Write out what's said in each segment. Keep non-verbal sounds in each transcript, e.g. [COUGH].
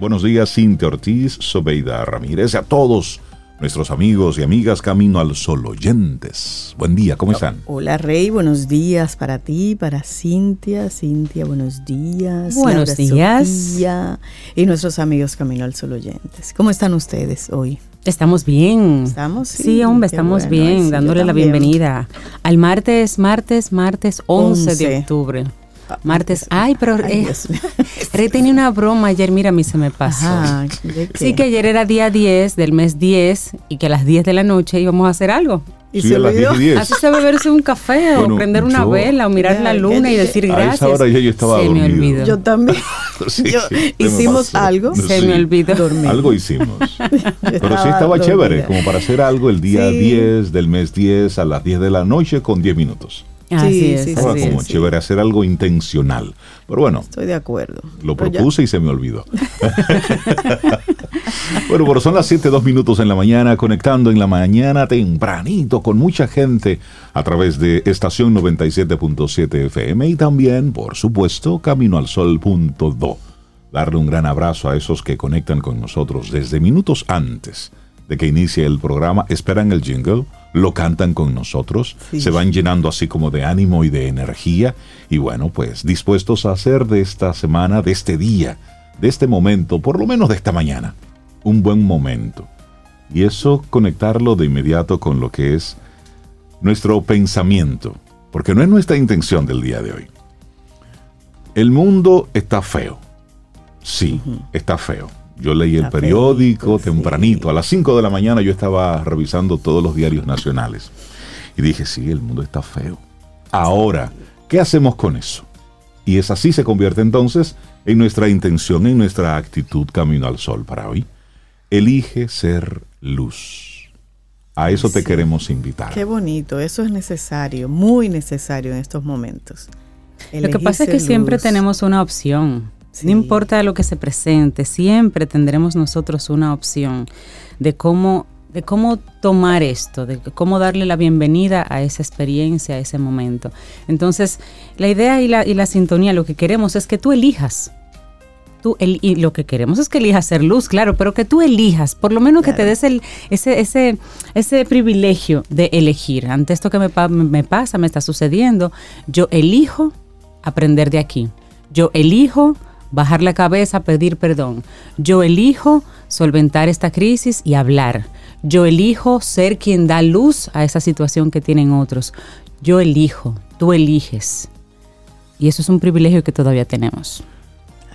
Buenos días, Cintia Ortiz, Sobeida Ramírez, a todos nuestros amigos y amigas Camino al Sol oyentes. Buen día, ¿cómo están? Hola Rey, buenos días para ti, para Cintia. Cintia, buenos días. Buenos días. y nuestros amigos Camino al Sol oyentes. ¿Cómo están ustedes hoy? Estamos bien. ¿Estamos? Sí, hombre, estamos bien, dándole la bienvenida al martes, martes, martes 11, de octubre. Martes. Ay, pero Ay, eh, [LAUGHS] tenía una broma ayer, mira, a mí se me pasó. sí, que ayer era día 10 del mes 10 y que a las 10 de la noche íbamos a hacer algo. ¿Y se a Así se beberse un café o prender una vela o mirar la luna y decir gracias. A esa hora yo, estaba se me olvidó. Yo también. [LAUGHS] hicimos algo. Se me olvidó. Algo hicimos. [LAUGHS] Pero sí estaba chévere, como para hacer algo el día 10 del mes 10 a las 10 de la noche con 10 minutos. Así es. Estaba como chévere hacer algo intencional. Pero bueno. Estoy de acuerdo. Lo propuse y se me olvidó. [LAUGHS] [LAUGHS] bueno, pero son las 7, 2 minutos en la mañana, conectando en la mañana tempranito con mucha gente a través de estación 97.7 FM y también, por supuesto, camino al sol.do. Darle un gran abrazo a esos que conectan con nosotros desde minutos antes de que inicie el programa, esperan el jingle lo cantan con nosotros, se van llenando así como de ánimo y de energía y bueno, pues dispuestos a hacer de esta semana, de este día, de este momento, por lo menos de esta mañana, un buen momento. Y eso conectarlo de inmediato con lo que es nuestro pensamiento, porque no es nuestra intención del día de hoy. El mundo está feo. Sí, está feo yo leí el periódico tempranito, a las 5 de la mañana yo estaba revisando todos los diarios nacionales. Y dije, sí, el mundo está feo. Ahora, ¿qué hacemos con eso? Y es así se convierte entonces en nuestra intención, en nuestra actitud camino al sol para hoy. Elige ser luz. A eso te queremos invitar. Qué bonito, eso es necesario, muy necesario en estos momentos. Lo que pasa es que siempre tenemos una opción. No importa lo que se presente, siempre tendremos nosotros una opción de cómo, de cómo tomar esto, de cómo darle la bienvenida a esa experiencia, a ese momento. Entonces, la idea y la, y la sintonía, lo que queremos es que tú elijas. Tú y lo que queremos es que elijas ser luz, claro, pero que tú elijas, por lo menos que te des el, ese, ese, ese privilegio de elegir. Ante esto que me, me pasa, me está sucediendo, yo elijo aprender de aquí. Yo elijo bajar la cabeza, pedir perdón. Yo elijo solventar esta crisis y hablar. Yo elijo ser quien da luz a esa situación que tienen otros. Yo elijo, tú eliges. Y eso es un privilegio que todavía tenemos.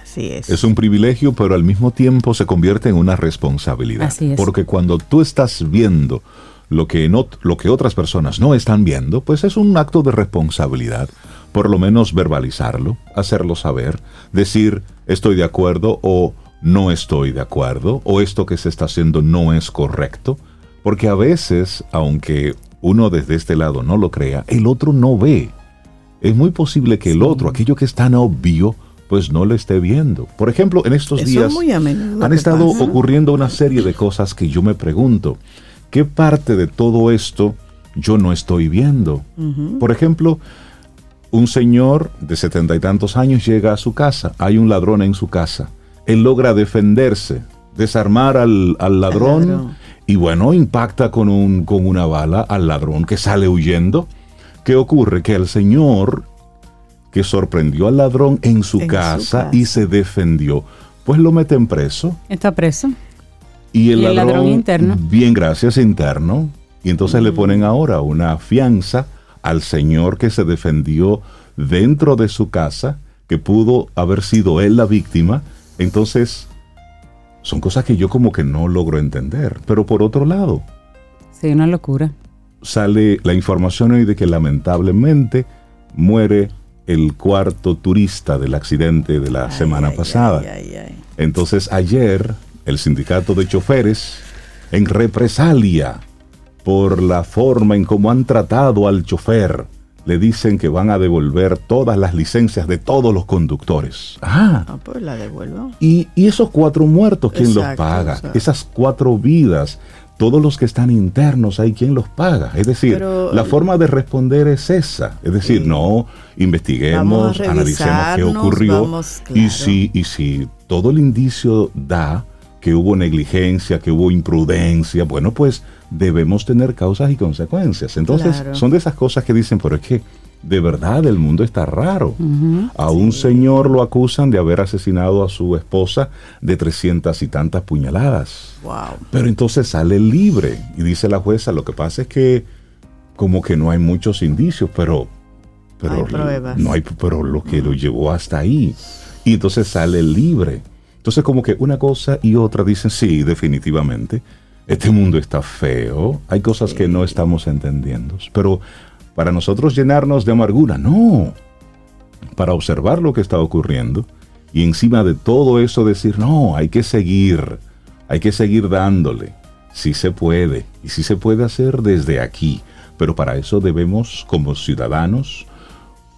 Así es. Es un privilegio, pero al mismo tiempo se convierte en una responsabilidad. Así es. Porque cuando tú estás viendo lo que, no, lo que otras personas no están viendo, pues es un acto de responsabilidad por lo menos verbalizarlo, hacerlo saber, decir estoy de acuerdo o no estoy de acuerdo o esto que se está haciendo no es correcto, porque a veces, aunque uno desde este lado no lo crea, el otro no ve. Es muy posible que el otro, aquello que es tan obvio, pues no lo esté viendo. Por ejemplo, en estos días han estado ocurriendo una serie de cosas que yo me pregunto, ¿qué parte de todo esto yo no estoy viendo? Por ejemplo, un señor de setenta y tantos años llega a su casa, hay un ladrón en su casa, él logra defenderse, desarmar al, ladrón, y bueno, impacta con, un, con una bala al ladrón que sale huyendo. ¿Qué ocurre? Que el señor que sorprendió al ladrón en su, casa, y se defendió, pues lo meten preso. Está preso. Y el, ladrón, interno. Bien, gracias, interno. Y entonces le ponen ahora una fianza al señor que se defendió dentro de su casa, que pudo haber sido él la víctima, entonces son cosas que yo como que no logro entender. Pero por otro lado... Sí, una locura. Sale la información hoy de que lamentablemente muere el cuarto turista del accidente de la semana pasada. Entonces ayer el sindicato de choferes, en represalia por la forma en cómo han tratado al chofer. Le dicen que van a devolver todas las licencias de todos los conductores. Ah, ah pues la devuelvo. Y, esos cuatro muertos, ¿quién los paga? Esas cuatro vidas todos los que están internos hay quien los paga. Es decir, la forma de responder es esa. Es decir, no investiguemos, analicemos qué ocurrió y si y si todo el indicio da que hubo negligencia, que hubo imprudencia, bueno, pues debemos tener causas y consecuencias. Entonces, son de esas cosas que dicen, pero es que de verdad el mundo está raro. a un señor lo acusan de haber asesinado a su esposa de trescientas y tantas puñaladas. Pero entonces sale libre y dice la jueza, lo que pasa es que como que no hay muchos indicios, pero pero no hay pero lo que lo llevó hasta ahí. Y entonces sale libre. Entonces como que una cosa y otra dicen, sí, definitivamente, este mundo está feo, hay cosas que no estamos entendiendo, pero para nosotros llenarnos de amargura, no, para observar lo que está ocurriendo y encima de todo eso decir, no, hay que seguir, hay que seguir dándole, sí se puede, y sí se puede hacer desde aquí, pero para eso debemos como ciudadanos,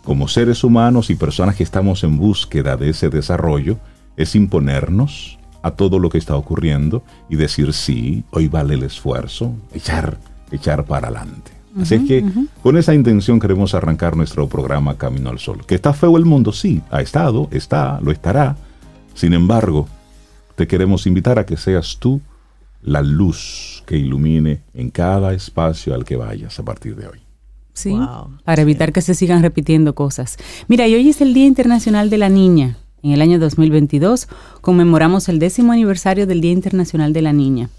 como seres humanos y personas que estamos en búsqueda de ese desarrollo, es imponernos a todo lo que está ocurriendo y decir sí, hoy vale el esfuerzo, echar, echar para adelante. Así es que con esa intención queremos arrancar nuestro programa Camino al Sol. Que está feo el mundo, sí, ha estado, está, lo estará. Sin embargo, te queremos invitar a que seas tú la luz que ilumine en cada espacio al que vayas a partir de hoy. Sí, para evitar que se sigan repitiendo cosas. Mira, y hoy es el Día Internacional de la Niña. En el año 2022 conmemoramos el décimo aniversario del Día Internacional de la Niña.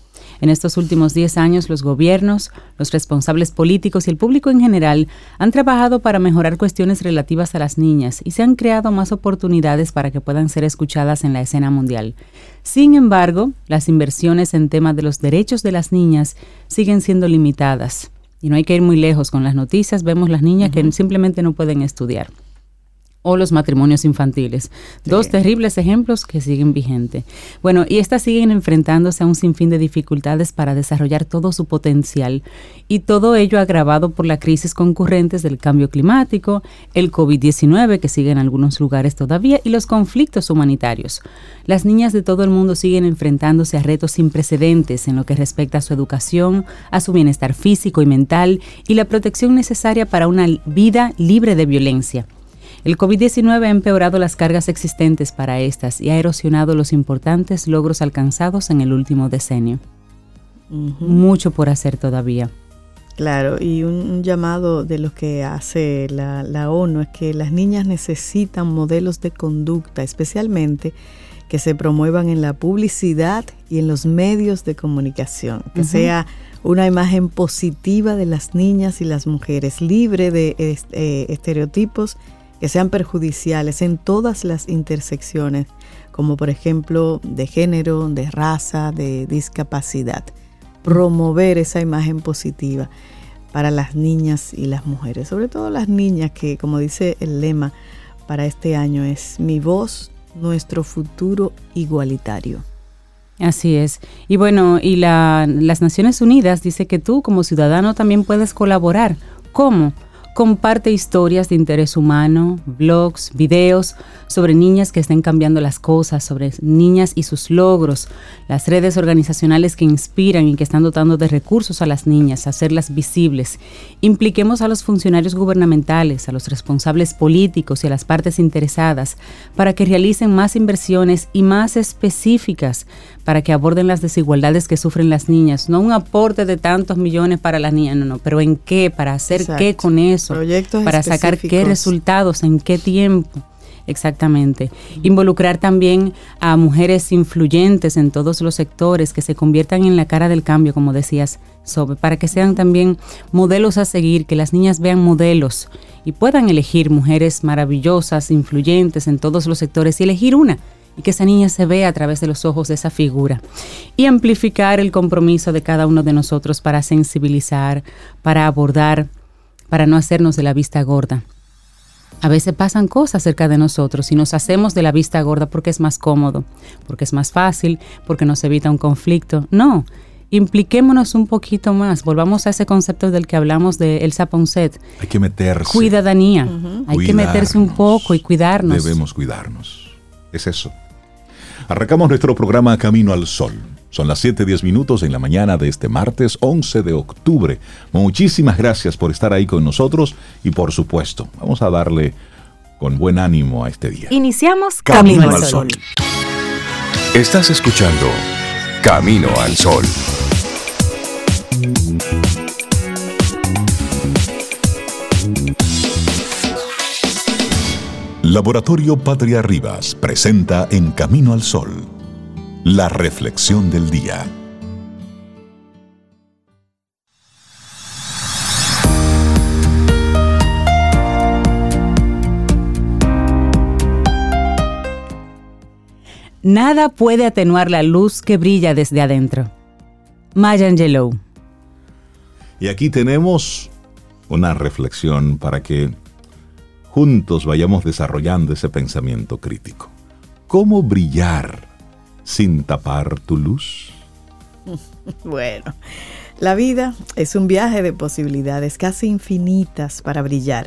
En estos últimos 10 años, los gobiernos, los responsables políticos y el público en general han trabajado para mejorar cuestiones relativas a las niñas y se han creado más oportunidades para que puedan ser escuchadas en la escena mundial. Sin embargo, las inversiones en temas de los derechos de las niñas siguen siendo limitadas. Y no hay que ir muy lejos con las noticias, vemos las niñas que simplemente no pueden estudiar o los matrimonios infantiles. Dos terribles ejemplos que siguen vigentes. Bueno, y estas siguen enfrentándose a un sinfín de dificultades para desarrollar todo su potencial y todo ello agravado por la crisis concurrentes del cambio climático, el COVID-19 que sigue en algunos lugares todavía y los conflictos humanitarios. Las niñas de todo el mundo siguen enfrentándose a retos sin precedentes en lo que respecta a su educación, a su bienestar físico y mental y la protección necesaria para una vida libre de violencia. El COVID-19 ha empeorado las cargas existentes para estas y ha erosionado los importantes logros alcanzados en el último decenio. Mucho por hacer todavía. Claro, y un, llamado de lo que hace la, la, ONU es que las niñas necesitan modelos de conducta, especialmente que se promuevan en la publicidad y en los medios de comunicación, que sea una imagen positiva de las niñas y las mujeres, libre de eh, estereotipos que sean perjudiciales en todas las intersecciones, como por ejemplo de género, de raza, de discapacidad. Promover esa imagen positiva para las niñas y las mujeres, sobre todo las niñas que, como dice el lema para este año, es mi voz, nuestro futuro igualitario. Así es. Y bueno, y las Naciones Unidas dice que tú como ciudadano también puedes colaborar. ¿Cómo? Comparte historias de interés humano, blogs, videos sobre niñas que estén cambiando las cosas, sobre niñas y sus logros, las redes organizacionales que inspiran y que están dotando de recursos a las niñas, hacerlas visibles. Impliquemos a los funcionarios gubernamentales, a los responsables políticos y a las partes interesadas para que realicen más inversiones y más específicas para que aborden las desigualdades que sufren las niñas. No un aporte de tantos millones para las niñas, no, no, pero en qué, para hacer qué con eso, para sacar qué resultados, en qué tiempo. Exactamente. Involucrar también a mujeres influyentes en todos los sectores que se conviertan en la cara del cambio, como decías, Sobe, para que sean también modelos a seguir, que las niñas vean modelos y puedan elegir mujeres maravillosas, influyentes en todos los sectores y elegir una y que esa niña se vea a través de los ojos de esa figura. Y amplificar el compromiso de cada uno de nosotros para sensibilizar, para abordar, para no hacernos de la vista gorda. A veces pasan cosas cerca de nosotros y nos hacemos de la vista gorda porque es más cómodo, porque es más fácil, porque nos evita un conflicto. No, impliquémonos un poquito más. Volvamos a ese concepto del que hablamos de Elsa Ponset. Hay que meterse. Cuidadanía. Hay que meterse un poco y cuidarnos. Debemos cuidarnos. Es eso. Arrancamos nuestro programa Camino al Sol. Son las 7:10 minutos en la mañana de este martes 11 de octubre. Muchísimas gracias por estar ahí con nosotros y por supuesto, vamos a darle con buen ánimo a este día. Iniciamos Camino, al Sol. Estás escuchando Camino al Sol. Laboratorio Patria Rivas presenta En Camino al Sol la reflexión del día. Nada puede atenuar la luz que brilla desde adentro. Maya Angelou. Y aquí tenemos una reflexión para que juntos vayamos desarrollando ese pensamiento crítico. ¿Cómo brillar sin tapar tu luz? [LAUGHS] Bueno, la vida es un viaje de posibilidades casi infinitas para brillar.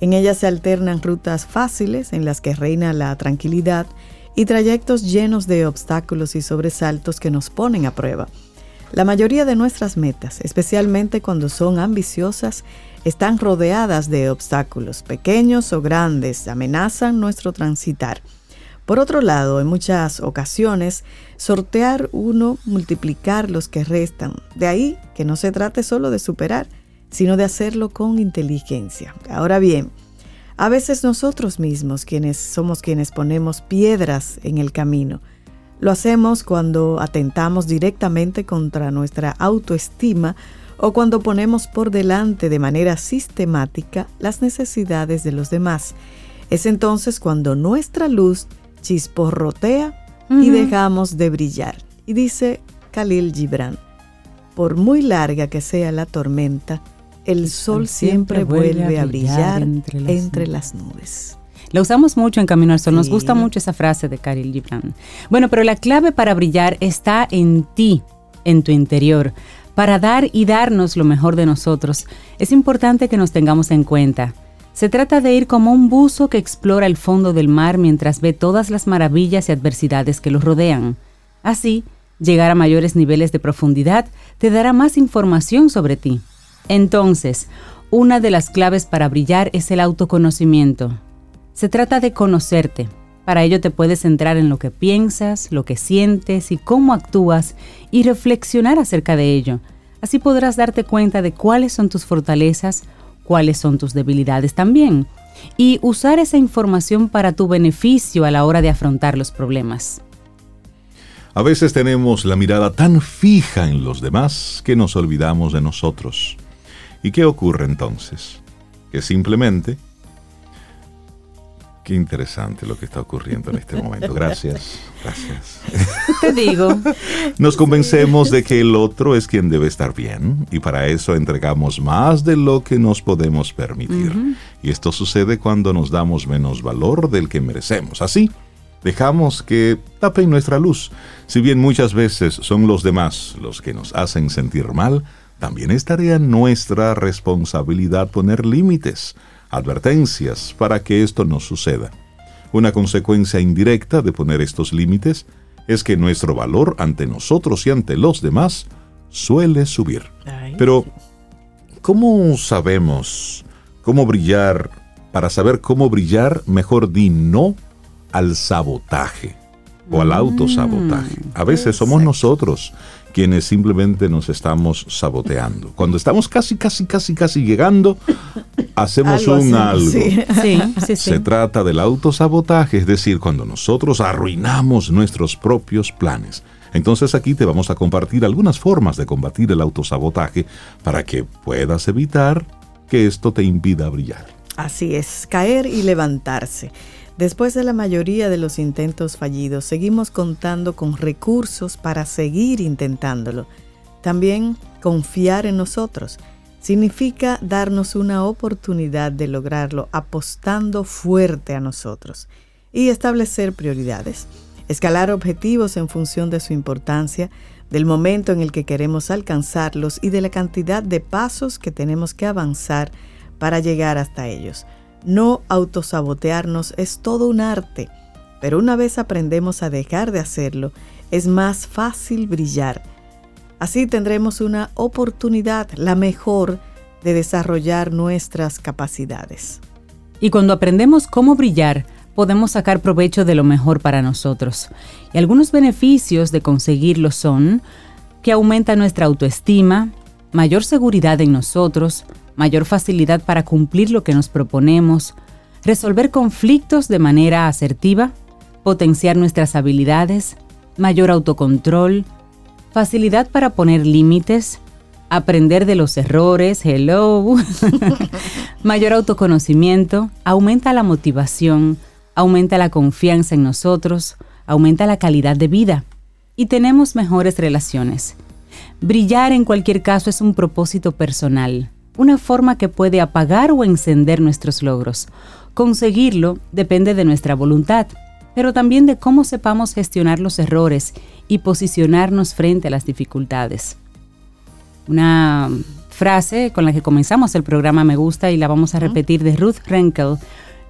En ella se alternan rutas fáciles en las que reina la tranquilidad y trayectos llenos de obstáculos y sobresaltos que nos ponen a prueba. La mayoría de nuestras metas, especialmente cuando son ambiciosas, están rodeadas de obstáculos, pequeños o grandes, amenazan nuestro transitar. Por otro lado, en muchas ocasiones, sortear uno, multiplicar los que restan. De ahí que no se trate solo de superar, sino de hacerlo con inteligencia. Ahora bien, a veces nosotros mismos quienes somos quienes ponemos piedras en el camino. Lo hacemos cuando atentamos directamente contra nuestra autoestima o cuando ponemos por delante de manera sistemática las necesidades de los demás. Es entonces cuando nuestra luz chisporrotea y dejamos de brillar. Y dice Khalil Gibran, por muy larga que sea la tormenta, el sol siempre, vuelve a brillar, entre, las, nubes. La usamos mucho en Camino al Sol, nos gusta mucho esa frase de Khalil Gibran. Bueno, pero la clave para brillar está en ti, en tu interior. Para dar y darnos lo mejor de nosotros, es importante que nos tengamos en cuenta. Se trata de ir como un buzo que explora el fondo del mar mientras ve todas las maravillas y adversidades que lo rodean. Así, llegar a mayores niveles de profundidad te dará más información sobre ti. Entonces, una de las claves para brillar es el autoconocimiento. Se trata de conocerte. Para ello te puedes centrar en lo que piensas, lo que sientes y cómo actúas y reflexionar acerca de ello. Así podrás darte cuenta de cuáles son tus fortalezas, cuáles son tus debilidades también y usar esa información para tu beneficio a la hora de afrontar los problemas. A veces tenemos la mirada tan fija en los demás que nos olvidamos de nosotros. ¿Y qué ocurre entonces? Que simplemente Qué interesante lo que está ocurriendo en este momento. [LAUGHS] Gracias, gracias. Te digo. Nos convencemos de que el otro es quien debe estar bien y para eso entregamos más de lo que nos podemos permitir. Y esto sucede cuando nos damos menos valor del que merecemos. Así, dejamos que tapen nuestra luz. Si bien muchas veces son los demás los que nos hacen sentir mal, también es tarea nuestra responsabilidad poner límites advertencias para que esto no suceda. Una consecuencia indirecta de poner estos límites es que nuestro valor ante nosotros y ante los demás suele subir. Pero, ¿cómo sabemos cómo brillar? Para saber cómo brillar, mejor di no al sabotaje o al mm, autosabotaje. A veces somos nosotros quienes simplemente nos estamos saboteando. Cuando estamos casi, casi, casi, casi llegando, hacemos un algo. Se trata del autosabotaje, es decir, cuando nosotros arruinamos nuestros propios planes. Entonces aquí te vamos a compartir algunas formas de combatir el autosabotaje para que puedas evitar que esto te impida brillar. Así es, caer y levantarse. Después de la mayoría de los intentos fallidos, seguimos contando con recursos para seguir intentándolo. También confiar en nosotros significa darnos una oportunidad de lograrlo apostando fuerte a nosotros y establecer prioridades. Escalar objetivos en función de su importancia, del momento en el que queremos alcanzarlos y de la cantidad de pasos que tenemos que avanzar para llegar hasta ellos. No autosabotearnos es todo un arte, pero una vez aprendemos a dejar de hacerlo, es más fácil brillar. Así tendremos una oportunidad, la mejor, de desarrollar nuestras capacidades. Y cuando aprendemos cómo brillar, podemos sacar provecho de lo mejor para nosotros. Y algunos beneficios de conseguirlo son que aumenta nuestra autoestima, mayor seguridad en nosotros, mayor facilidad para cumplir lo que nos proponemos, resolver conflictos de manera asertiva, potenciar nuestras habilidades, mayor autocontrol, facilidad para poner límites, aprender de los errores, hello, [LAUGHS] mayor autoconocimiento, aumenta la motivación, aumenta la confianza en nosotros, aumenta la calidad de vida y tenemos mejores relaciones. Brillar en cualquier caso es un propósito personal, una forma que puede apagar o encender nuestros logros. Conseguirlo depende de nuestra voluntad, pero también de cómo sepamos gestionar los errores y posicionarnos frente a las dificultades. Una frase con la que comenzamos el programa me gusta y la vamos a repetir de Ruth Renkel.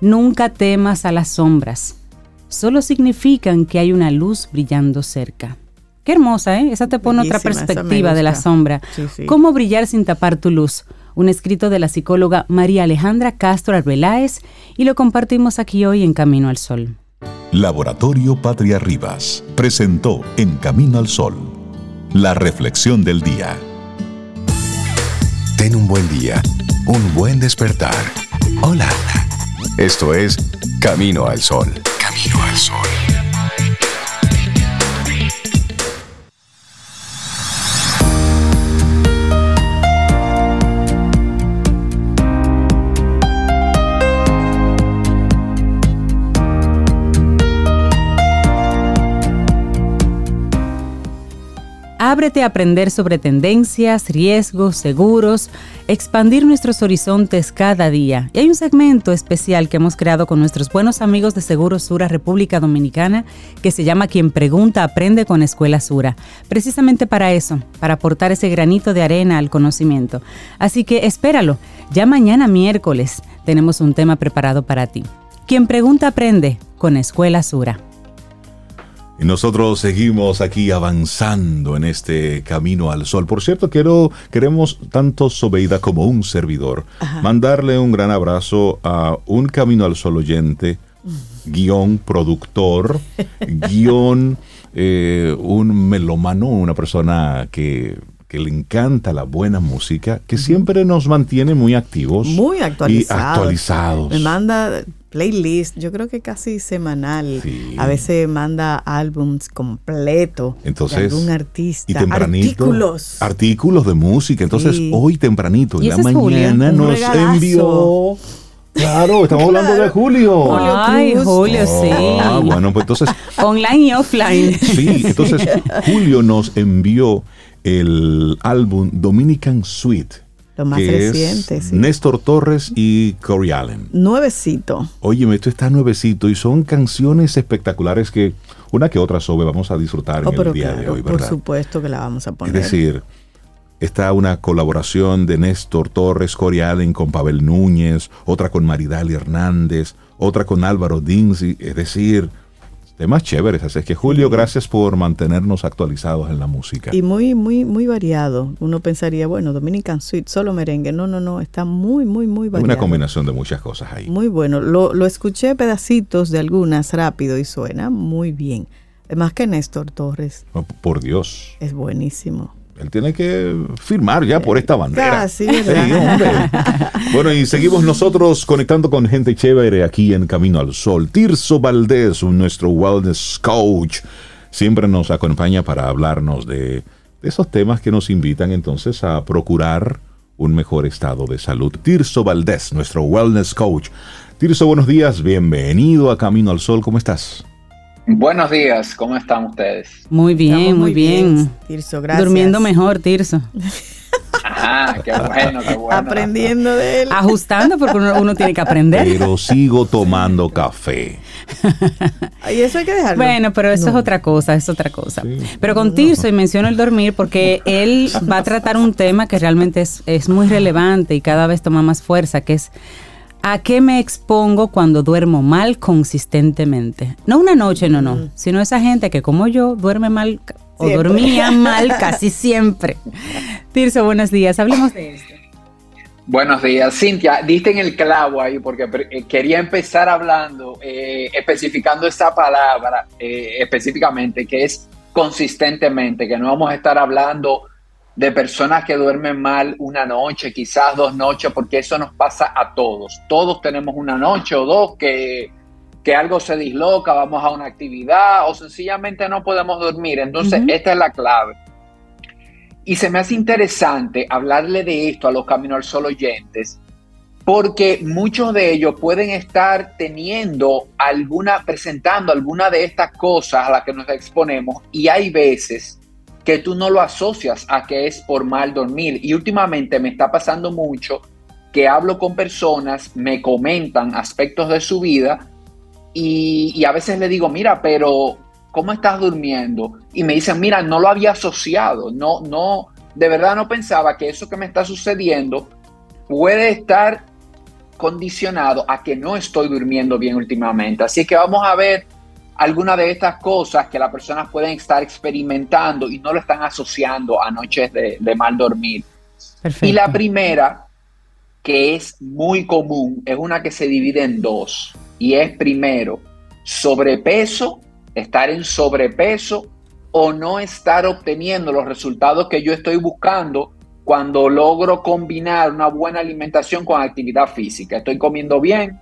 Nunca temas a las sombras. Solo significan que hay una luz brillando cerca. Qué hermosa, ¿eh? Esa te pone otra perspectiva de la sombra. ¿Cómo brillar sin tapar tu luz? Un escrito de la psicóloga María Alejandra Castro Arbeláez y lo compartimos aquí hoy en Camino al Sol. Laboratorio Patria Rivas presentó En Camino al Sol la reflexión del día. Ten un buen día, un buen despertar. Hola. Esto es Camino al Sol. Camino al Sol. Ábrete a aprender sobre tendencias, riesgos, seguros, expandir nuestros horizontes cada día. Y hay un segmento especial que hemos creado con nuestros buenos amigos de Seguros Sura República Dominicana que se llama Quien Pregunta Aprende con Escuela Sura. Precisamente para eso, para aportar ese granito de arena al conocimiento. Así que espéralo, ya mañana miércoles tenemos un tema preparado para ti. Quien Pregunta Aprende con Escuela Sura. Y nosotros seguimos aquí avanzando en este camino al sol. Por cierto, quiero, queremos tanto Sobeida como un servidor mandarle un gran abrazo a un camino al sol oyente, guion productor, [LAUGHS] guion eh, un melómano, una persona que que le encanta la buena música, que siempre nos mantiene muy activos. Muy actualizados. Y actualizados. Me manda playlist, yo creo que casi semanal. A veces manda álbums completos Entonces, de algún artista. Y tempranito. Artículos. Artículos de música. Entonces, hoy tempranito, en la mañana, nos envió. Claro, estamos hablando de Julio. Ay, Julio, sí. Ah, bueno, pues entonces. [LAUGHS] Online y offline. [LAUGHS] Sí, entonces Julio nos envió el álbum Dominican Suite. Lo más reciente, sí. Néstor Torres y Corey Allen. Nuevecito. Óyeme, esto está nuevecito y son canciones espectaculares que una que otra sobre vamos a disfrutar oh, en el día de hoy, ¿verdad? Por supuesto que la vamos a poner. Es decir, está una colaboración de Néstor Torres, Corey Allen con Pavel Núñez, otra con Maridali Hernández, otra con Álvaro Dinzi, es decir, más chéveres. Así es que Julio, gracias por mantenernos actualizados en la música. Y muy, muy, muy variado. Uno pensaría, bueno, Dominican Sweet, solo merengue. No, no, no, está muy, muy, muy variado. Una combinación de muchas cosas ahí. Muy bueno. Lo, lo escuché pedacitos de algunas rápido y suena muy bien. Más que Néstor Torres. Oh, por Dios. Es buenísimo. Él tiene que firmar ya por esta bandera. sí, bueno, y seguimos nosotros conectando con gente chévere aquí en Camino al Sol. Tirso Valdés, nuestro wellness coach, siempre nos acompaña para hablarnos de, esos temas que nos invitan entonces a procurar un mejor estado de salud. Tirso Valdés, nuestro wellness coach. Tirso, buenos días, bienvenido a Camino al Sol, ¿cómo estás? Buenos días, ¿cómo están ustedes? Muy bien, muy, bien. Tirso, gracias. Durmiendo mejor, Tirso. Ah, qué bueno, qué bueno. Aprendiendo de él. Ajustando porque uno, tiene que aprender. Pero sigo tomando café. y eso hay que dejarlo. Bueno, pero eso es otra cosa, es otra cosa. Pero con Tirso, y menciono el dormir porque él va a tratar un tema que realmente es, es muy relevante y cada vez toma más fuerza, que es ¿A qué me expongo cuando duermo mal consistentemente? No una noche, no, no, sino esa gente que como yo duerme mal o dormía [LAUGHS] mal casi siempre. Tirso, buenos días. Hablemos de esto. Buenos días, Cintia. Diste en el clavo ahí porque eh, quería empezar hablando, eh, especificando esa palabra eh, específicamente, que es consistentemente, que no vamos a estar hablando de personas que duermen mal una noche, quizás dos noches, porque eso nos pasa a todos. Todos tenemos una noche o dos que, que algo se disloca, vamos a una actividad o sencillamente no podemos dormir. Entonces, esta es la clave. Y se me hace interesante hablarle de esto a los Camino al Sol oyentes, porque muchos de ellos pueden estar teniendo alguna, presentando alguna de estas cosas a las que nos exponemos y hay veces que tú no lo asocias a que es por mal dormir. Y últimamente me está pasando mucho que hablo con personas, me comentan aspectos de su vida y, a veces le digo, mira, pero ¿cómo estás durmiendo? Y me dicen, mira, no lo había asociado, no, no, de verdad no pensaba que eso que me está sucediendo puede estar condicionado a que no estoy durmiendo bien últimamente. Así que vamos a ver algunas de estas cosas que las personas pueden estar experimentando y no lo están asociando a noches de, mal dormir. Y la primera, que es muy común, es una que se divide en dos. Y es primero, sobrepeso estar en sobrepeso o no estar obteniendo los resultados que yo estoy buscando cuando logro combinar una buena alimentación con actividad física. Estoy comiendo bien,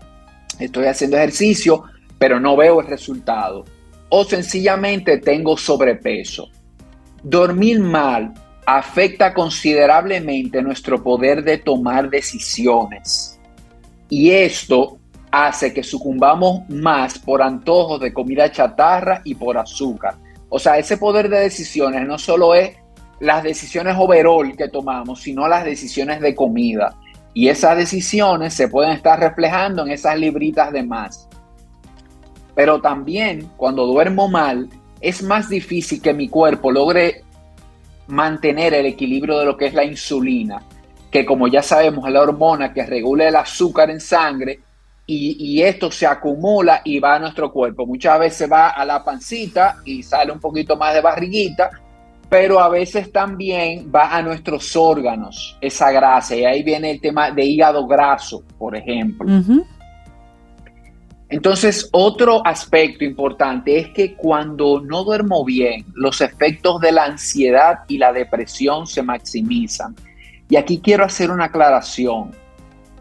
estoy haciendo ejercicio, pero no veo el resultado. O sencillamente tengo sobrepeso. Dormir mal afecta considerablemente nuestro poder de tomar decisiones. Y esto hace que sucumbamos más por antojos de comida chatarra y por azúcar. O sea, ese poder de decisiones no solo es las decisiones overall que tomamos, sino las decisiones de comida. Y esas decisiones se pueden estar reflejando en esas libritas de más. Pero también cuando duermo mal, es más difícil que mi cuerpo logre mantener el equilibrio de lo que es la insulina, que como ya sabemos es la hormona que regula el azúcar en sangre y, esto se acumula y va a nuestro cuerpo. Muchas veces va a la pancita y sale un poquito más de barriguita, pero a veces también va a nuestros órganos esa grasa. Y ahí viene el tema de hígado graso, por ejemplo. Entonces, otro aspecto importante es que cuando no duermo bien, los efectos de la ansiedad y la depresión se maximizan. Y aquí quiero hacer una aclaración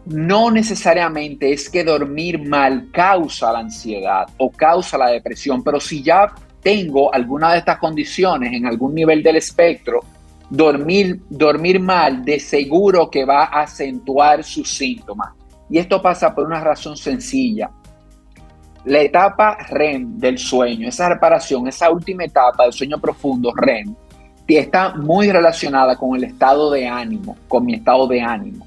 no necesariamente es que dormir mal causa la ansiedad o causa la depresión, pero si ya tengo alguna de estas condiciones en algún nivel del espectro, dormir, dormir mal de seguro que va a acentuar sus síntomas. Y esto pasa por una razón sencilla. La etapa REM del sueño, esa reparación, esa última etapa del sueño profundo, REM, está muy relacionada con el estado de ánimo, con mi estado de ánimo.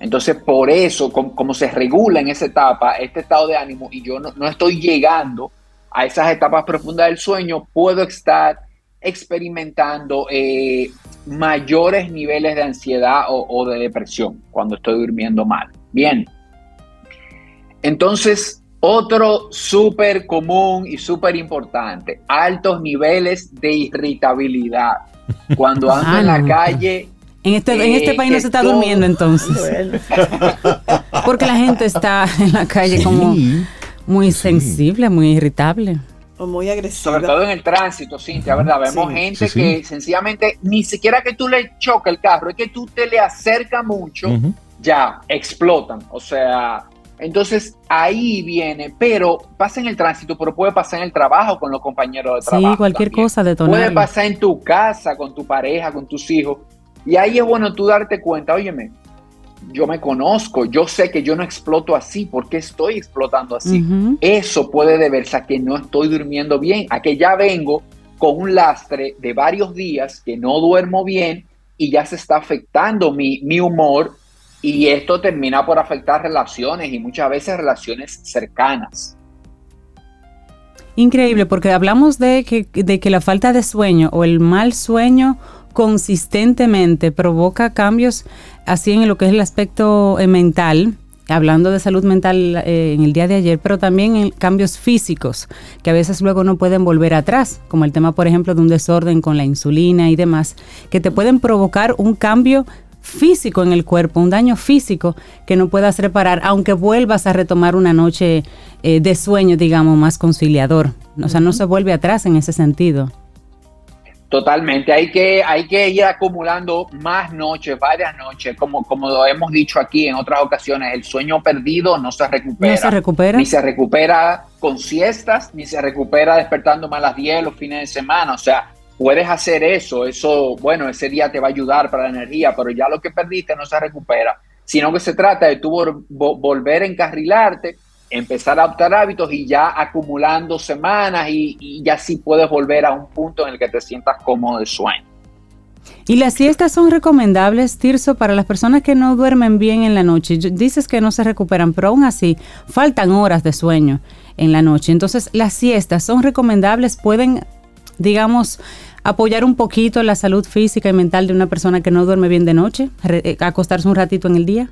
Entonces, por eso, como, se regula en esa etapa, este estado de ánimo, y yo no, estoy llegando a esas etapas profundas del sueño, puedo estar experimentando eh, mayores niveles de ansiedad o, de depresión cuando estoy durmiendo mal. Bien. Entonces, otro súper común y súper importante, altos niveles de irritabilidad. Cuando [LAUGHS] ando en la ah, calle en este, en este país no se está durmiendo entonces. [LAUGHS] Porque la gente está en la calle como muy sensible, muy irritable. O muy agresiva. Sobre todo en el tránsito, Cintia, ¿verdad? Vemos gente que sencillamente ni siquiera que tú le choque el carro, es que tú te le acercas mucho, ya explotan. O sea, entonces ahí viene, pero pasa en el tránsito, pero puede pasar en el trabajo con los compañeros de trabajo. Sí, cualquier cosa de Puede pasar en tu casa, con tu pareja, con tus hijos. Y ahí es bueno tú darte cuenta, óyeme, yo me conozco, yo sé que yo no exploto así, ¿por qué estoy explotando así? Eso puede deberse a que no estoy durmiendo bien, a que ya vengo con un lastre de varios días que no duermo bien y ya se está afectando mi, mi humor y esto termina por afectar relaciones y muchas veces relaciones cercanas. Increíble, porque hablamos de que, de que la falta de sueño o el mal sueño consistentemente provoca cambios así en lo que es el aspecto eh, mental hablando de salud mental eh, en el día de ayer, pero también en cambios físicos que a veces luego no pueden volver atrás, como el tema, por ejemplo, de un desorden con la insulina y demás, que te pueden provocar un cambio físico en el cuerpo, un daño físico que no puedas reparar, aunque vuelvas a retomar una noche eh, de sueño, digamos, más conciliador. O sea, no se vuelve atrás en ese sentido. Totalmente, hay que, hay que ir acumulando más noches, varias noches, como, como lo hemos dicho aquí en otras ocasiones, el sueño perdido no se recupera. No se recupera. Ni se recupera con siestas, ni se recupera despertando más a las 10 los fines de semana. O sea, puedes hacer eso, eso, bueno, ese día te va a ayudar para la energía, pero ya lo que perdiste no se recupera, sino que se trata de tú volver a encarrilarte empezar a adoptar hábitos y ya acumulando semanas y, ya sí puedes volver a un punto en el que te sientas cómodo de sueño. ¿Y las siestas son recomendables, Tirso, para las personas que no duermen bien en la noche? Dices que no se recuperan, pero aún así faltan horas de sueño en la noche. Entonces, ¿las siestas son recomendables? ¿Pueden, digamos, apoyar un poquito la salud física y mental de una persona que no duerme bien de noche? Eh, ¿Acostarse un ratito en el día?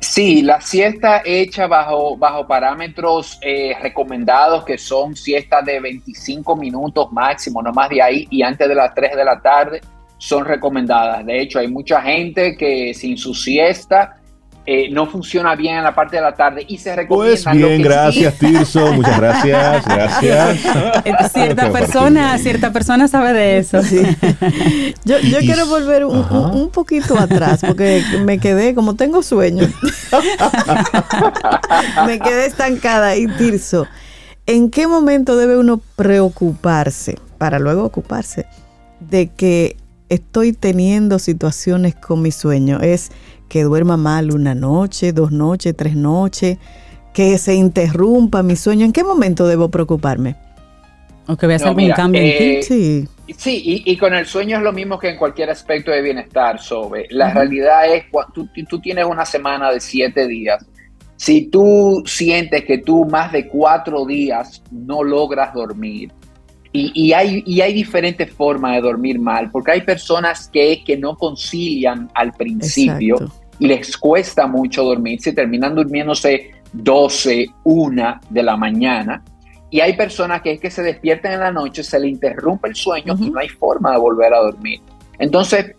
Sí, la siesta hecha bajo, bajo parámetros eh, recomendados que son siestas de 25 minutos máximo, no más de ahí, y antes de las 3 de la tarde son recomendadas. De hecho, hay mucha gente que sin su siesta eh, no funciona bien en la parte de la tarde y se recomienda. Pues bien, gracias Tirso, muchas gracias, [LAUGHS] gracias. cierta persona, cierta persona sabe de eso. [LAUGHS] Yo, yo quiero volver un, un, poquito atrás porque me quedé, como tengo sueño, [LAUGHS] me quedé estancada y Tirso. ¿En qué momento debe uno preocuparse para luego ocuparse de que estoy teniendo situaciones con mi sueño? Es que duerma mal una noche, dos noches, tres noches, que se interrumpa mi sueño. ¿En qué momento debo preocuparme? O que veas algún cambio en ti. Eh, sí. Sí, y, con el sueño es lo mismo que en cualquier aspecto de bienestar, Sobe. La realidad es, tú, tú tienes una semana de siete días. Si tú sientes que tú más de cuatro días no logras dormir, y, hay, y hay diferentes formas de dormir mal, porque hay personas que, que no concilian al principio y les cuesta mucho dormir, se terminan durmiéndose 12, 1 de la mañana. Y hay personas que es que se despiertan en la noche, se le interrumpe el sueño y no hay forma de volver a dormir. Entonces,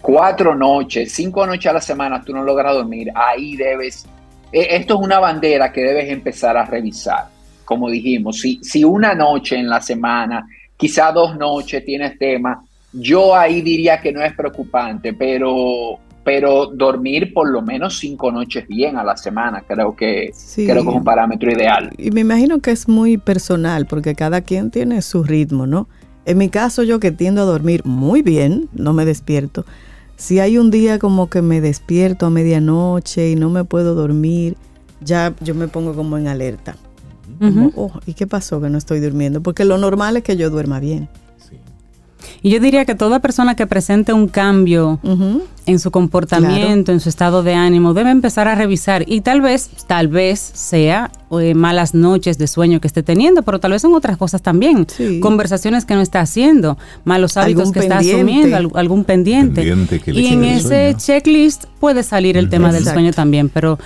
cuatro noches, cinco noches a la semana tú no logras dormir, ahí debes, e, esto es una bandera que debes empezar a revisar como dijimos, si, si una noche en la semana, quizá dos noches tienes tema, yo ahí diría que no es preocupante, pero, pero dormir por lo menos cinco noches bien a la semana, creo que, creo que es un parámetro ideal. Y me imagino que es muy personal, porque cada quien tiene su ritmo, ¿no? En mi caso, yo que tiendo a dormir muy bien, no me despierto. Si hay un día como que me despierto a medianoche y no me puedo dormir, ya yo me pongo como en alerta. Oh, ¿Y qué pasó que no estoy durmiendo? Porque lo normal es que yo duerma bien. Y yo diría que toda persona que presente un cambio en su comportamiento, en su estado de ánimo, debe empezar a revisar. Y tal vez, tal vez sea eh, malas noches de sueño que esté teniendo, pero tal vez son otras cosas también, conversaciones que no está haciendo, malos hábitos que está asumiendo, algún pendiente. y en ese checklist puede salir el tema del sueño también, pero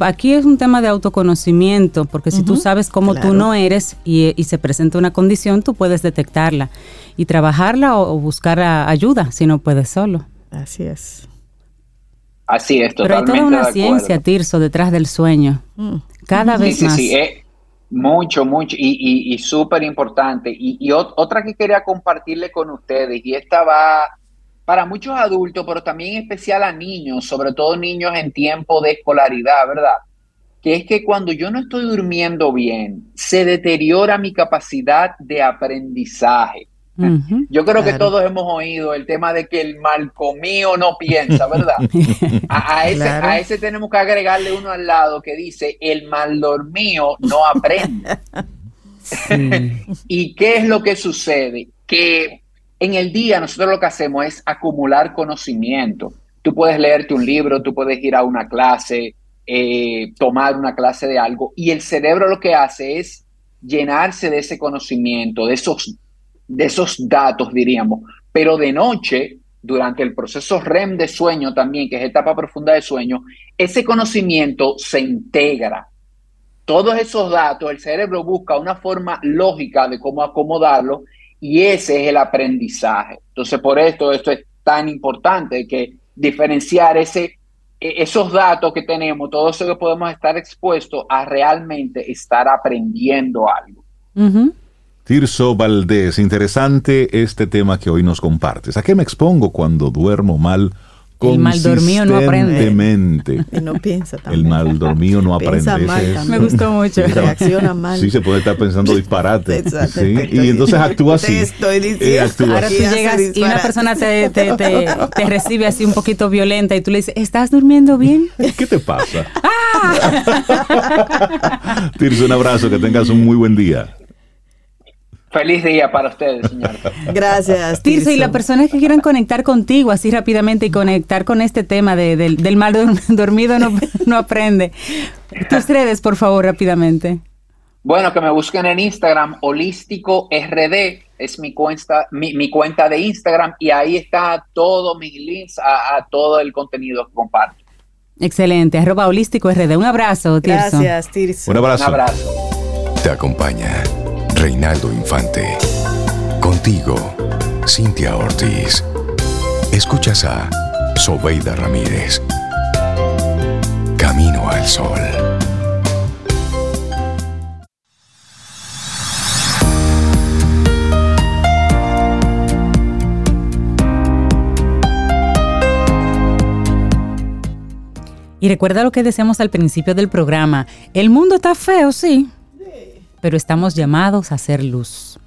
aquí es un tema de autoconocimiento, porque si tú sabes cómo tú no eres y, y, se presenta una condición, tú puedes detectarla y trabajarla o, buscar ayuda si no puedes solo. Así es. Así es, totalmente. Pero hay toda una ciencia, Tirso, detrás del sueño. Mm. Cada vez más. Sí, sí, eh, mucho, mucho. Y, y, súper importante. Y, otra que quería compartirle con ustedes, y esta va para muchos adultos, pero también especial a niños, sobre todo niños en tiempo de escolaridad, ¿verdad? Que es que cuando yo no estoy durmiendo bien, se deteriora mi capacidad de aprendizaje. [LAUGHS] Yo creo que todos hemos oído el tema de que el mal comido no piensa, ¿verdad? [LAUGHS] A, ese, tenemos que agregarle uno al lado que dice el mal dormido no aprende. [LAUGHS] ¿Y qué es lo que sucede? Que en el día nosotros lo que hacemos es acumular conocimiento. Tú puedes leerte un libro, tú puedes ir a una clase, eh, tomar una clase de algo, y el cerebro lo que hace es llenarse de ese conocimiento, de esos de esos datos, diríamos. Pero de noche durante el proceso REM de sueño también, que es etapa profunda de sueño, ese conocimiento se integra. Todos esos datos, el cerebro busca una forma lógica de cómo acomodarlo y ese es el aprendizaje. Entonces, por esto, esto es tan importante que diferenciar ese, e, esos datos que tenemos, todo eso que podemos estar expuestos a realmente estar aprendiendo algo. Tirso Valdés, interesante este tema que hoy nos compartes. ¿A qué me expongo cuando duermo mal? El mal dormido no aprende. [LAUGHS] Y no piensa también. El mal dormido no [LAUGHS] aprende. me gustó mucho. Reacciona mal. Sí, se puede estar pensando disparate. Exacto. ¿sí? Y entonces actúa así. Te estoy diciendo. Ahora tú llegas y una persona te, te, te, [LAUGHS] te, recibe así un poquito violenta y tú le dices, ¿estás durmiendo bien? ¿Qué te pasa? ¡Ah! Tirso, un abrazo, que tengas un muy buen día. Feliz día para ustedes, señor. [LAUGHS] Gracias. Tirso, y las personas que quieran conectar contigo así rápidamente y conectar con este tema de, del mal [LAUGHS] dormido no, no aprende. Tus redes, por favor, rápidamente. Bueno, que me busquen en Instagram, holístico RD, es mi cuenta, mi, mi cuenta de Instagram y ahí está todo mis links a, a, todo el contenido que comparto. Excelente, arroba holístico RD. Un abrazo, Tirso. Gracias, Tirso. Un abrazo. Un abrazo. Te acompaña Reinaldo Infante. Contigo, Cintia Ortiz. Escuchas a Sobeida Ramírez. Camino al Sol. Y recuerda lo que decíamos al principio del programa. El mundo está feo, sí, pero estamos llamados a hacer luz.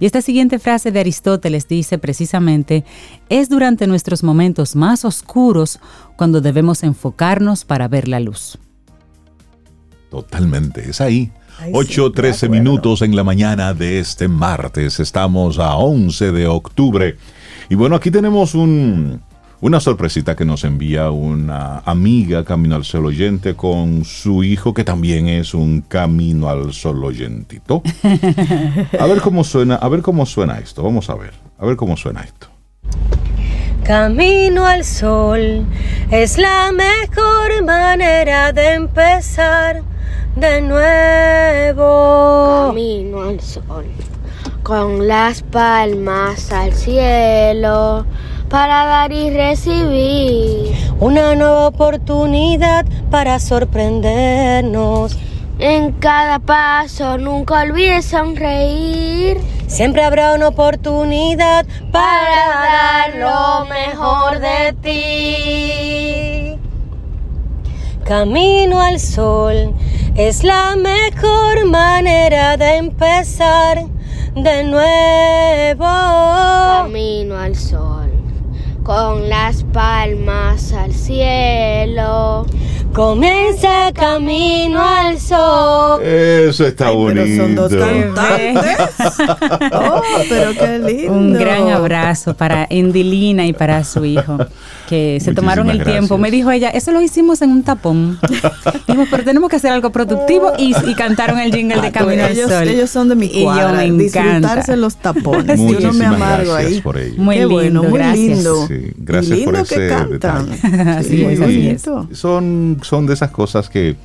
Y esta siguiente frase de Aristóteles dice precisamente, es durante nuestros momentos más oscuros cuando debemos enfocarnos para ver la luz. Totalmente, es ahí. 8.13 sí, minutos en la mañana de este martes. Estamos a 11 de octubre. Y bueno, aquí tenemos un, una sorpresita que nos envía una amiga Camino al Sol oyente con su hijo que también es un Camino al Sol oyentito. A ver cómo suena, a ver cómo suena esto. Vamos a ver, a ver cómo suena esto. Camino al sol es la mejor manera de empezar de nuevo. Camino al sol con las palmas al cielo para dar y recibir. Una nueva oportunidad para sorprendernos. En cada paso nunca olvides sonreír. Siempre habrá una oportunidad para dar lo mejor de ti. Camino al sol es la mejor manera de empezar de nuevo. Camino al sol con las palmas al cielo. Comienza camino al sol. Eso está Ay, bonito. Pero son dos cantantes. [LAUGHS] oh, pero qué lindo. Un gran abrazo para Endilina y para su hijo, que se Muchísimas tomaron el gracias. tiempo. Me dijo ella, eso lo hicimos en un tapón. [LAUGHS] Dijo, pero tenemos que hacer algo productivo y, y cantaron el jingle de Camino al ellos, Sol. ellos son de mi Y yo cuadra. me encanta. Disfrutarse los tapones. [LAUGHS] Yo no me Muchísimas amargo gracias ahí. por ello. Muy Qué lindo, bueno, muy gracias. lindo. Sí, gracias y por lindo ese que cantan. detalle. Así es, así es. bonito. Son, son de esas cosas que,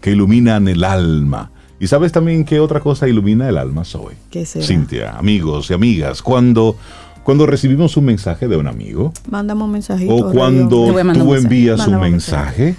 que iluminan el alma. ¿Y sabes también qué otra cosa ilumina el alma, Zoe? ¿Qué será? Cintia, amigos y amigas, cuando, cuando recibimos un mensaje de un amigo Mándame un mensajito. o cuando tú envías un Mándame un mensaje,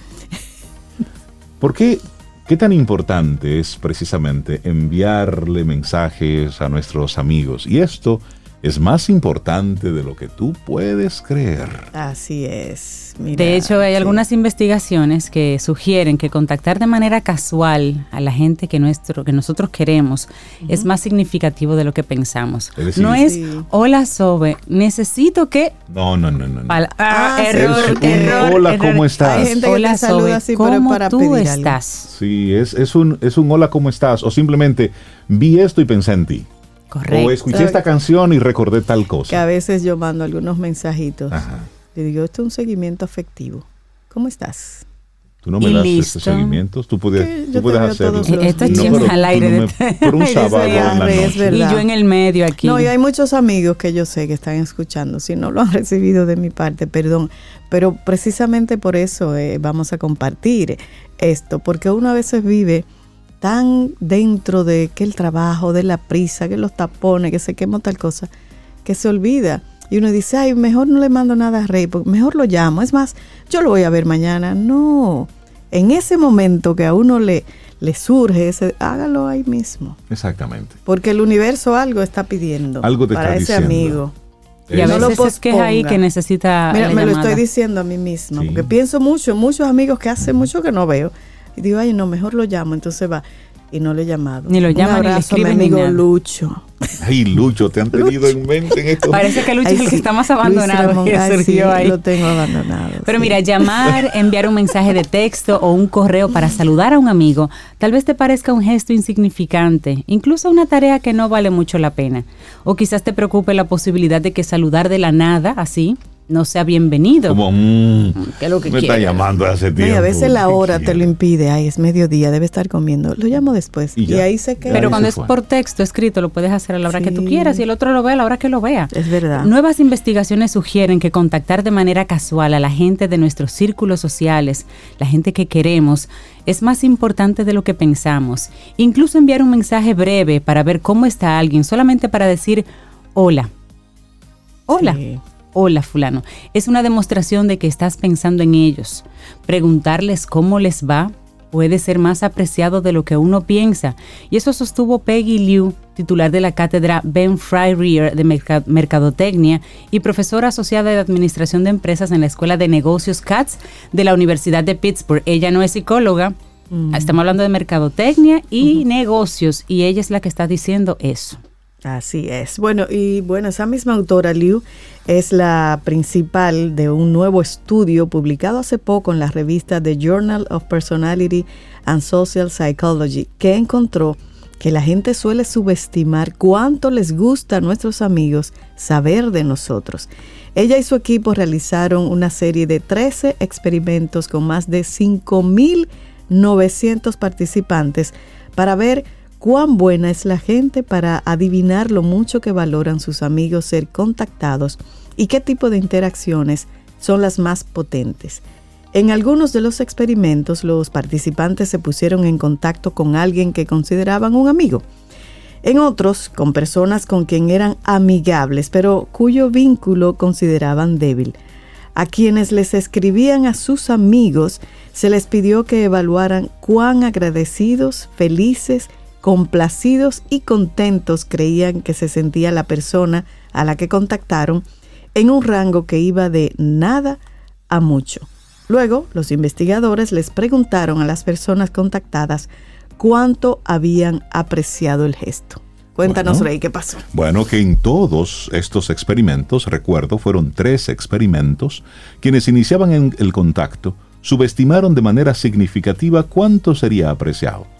¿por qué, qué tan importante es precisamente enviarle mensajes a nuestros amigos? Y esto es más importante de lo que tú puedes creer. Así es. Mira, De hecho, hay sí. algunas investigaciones que sugieren que contactar de manera casual a la gente que, nuestro, que nosotros queremos es más significativo de lo que pensamos. Es decir- no es, Sí. hola Sobe, necesito que... No, no, no, no. no. Ah, Ah, sí. error, Es un error, hola, error. ¿cómo estás? Hay gente que Hola te saluda Sobe, así, pero ¿cómo para tú pedir algo. estás? Sí, es, es, un, es un hola, ¿cómo estás? O simplemente vi esto y pensé en ti. Correcto. O escuché esta canción y recordé tal Que a cosa. veces yo mando algunos mensajitos. Ajá. Le digo, esto es un seguimiento afectivo. ¿Cómo estás? Tú no me das ese seguimiento. Tú puedes, tú puedes hacerlo. Esto es no, al aire. De... por un [LAUGHS] sábado en la noche. Y yo en el medio aquí. No, y hay muchos amigos que yo sé que están escuchando. Si no lo han [LAUGHS] recibido de mi parte, perdón. Pero precisamente por eso eh, vamos a compartir esto. Porque uno a veces vive tan dentro de que el trabajo, de la prisa, que los tapones, que se quema tal cosa, que se olvida. Y uno dice, ay, mejor no le mando nada a Rey, mejor lo llamo. Es más, yo lo voy a ver mañana. No, en ese momento que a uno le, le surge ese, hágalo ahí mismo. Exactamente. Porque el universo algo está pidiendo algo te para ese amigo. Y a veces es que es ahí que necesita. Mira, me lo estoy diciendo a mí misma, porque pienso mucho, muchos amigos que hace mucho que no veo y digo, ay, no, mejor lo llamo. Entonces va, y no le he llamado. Ni lo llama, ni le escribe, mi amigo Lucho. Ay, Lucho, te han tenido en mente en esto. Parece que Lucho es el que está más abandonado. sí, Lo tengo abandonado. Pero mira, llamar, [LAUGHS] enviar un mensaje de texto o un correo para saludar a un amigo, tal vez te parezca un gesto insignificante, incluso una tarea que no vale mucho la pena. O quizás te preocupe la posibilidad de que saludar de la nada, así, no sea bienvenido. Como, mmm, ¿Qué es lo que me está llamando hace tiempo. a veces la hora te lo impide, ay, es mediodía, debe estar comiendo. Lo llamo después y, ahí se queda. Pero cuando es por texto escrito, lo puedes hacer a la hora que tú quieras y el otro lo ve a la hora que lo vea. Es verdad. Nuevas investigaciones sugieren que contactar de manera casual a la gente de nuestros círculos sociales, la gente que queremos, es más importante de lo que pensamos. Incluso enviar un mensaje breve para ver cómo está alguien, solamente para decir hola. Hola hola fulano, es una demostración de que estás pensando en ellos. Preguntarles cómo les va puede ser más apreciado de lo que uno piensa. Y eso sostuvo Peggy Liu, titular de la cátedra Ben Fry Rear de Mercadotecnia y profesora asociada de Administración de Empresas en la Escuela de Negocios CATS de la Universidad de Pittsburgh. Ella no es psicóloga, mm. estamos hablando de mercadotecnia y negocios, y ella es la que está diciendo eso. Así es. Bueno, y bueno, esa misma autora, Liu, es la principal de un nuevo estudio publicado hace poco en la revista The Journal of Personality and Social Psychology, que encontró que la gente suele subestimar cuánto les gusta a nuestros amigos saber de nosotros. Ella y su equipo realizaron una serie de 13 experimentos con más de 5.900 participantes para ver cuán buena es la gente para adivinar lo mucho que valoran sus amigos ser contactados y qué tipo de interacciones son las más potentes. En algunos de los experimentos los participantes se pusieron en contacto con alguien que consideraban un amigo. En otros, con personas con quien eran amigables, pero cuyo vínculo consideraban débil. A quienes les escribían a sus amigos, se les pidió que evaluaran cuán agradecidos, felices complacidos y contentos creían que se sentía la persona a la que contactaron en un rango que iba de nada a mucho. Luego, los investigadores les preguntaron a las personas contactadas cuánto habían apreciado el gesto. Cuéntanos, Rey, ¿qué pasó? Bueno, que en todos estos experimentos, recuerdo, fueron tres experimentos, quienes iniciaban en el contacto subestimaron de manera significativa cuánto sería apreciado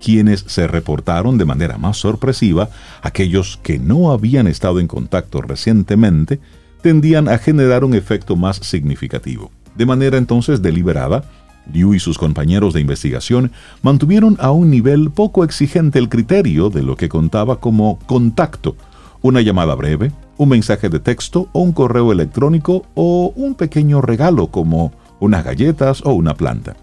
quienes se reportaron de manera más sorpresiva, aquellos que no habían estado en contacto recientemente, tendían a generar un efecto más significativo. De manera entonces deliberada, Liu y sus compañeros de investigación mantuvieron a un nivel poco exigente el criterio de lo que contaba como contacto, una llamada breve, un mensaje de texto o un correo electrónico o un pequeño regalo como unas galletas o una planta.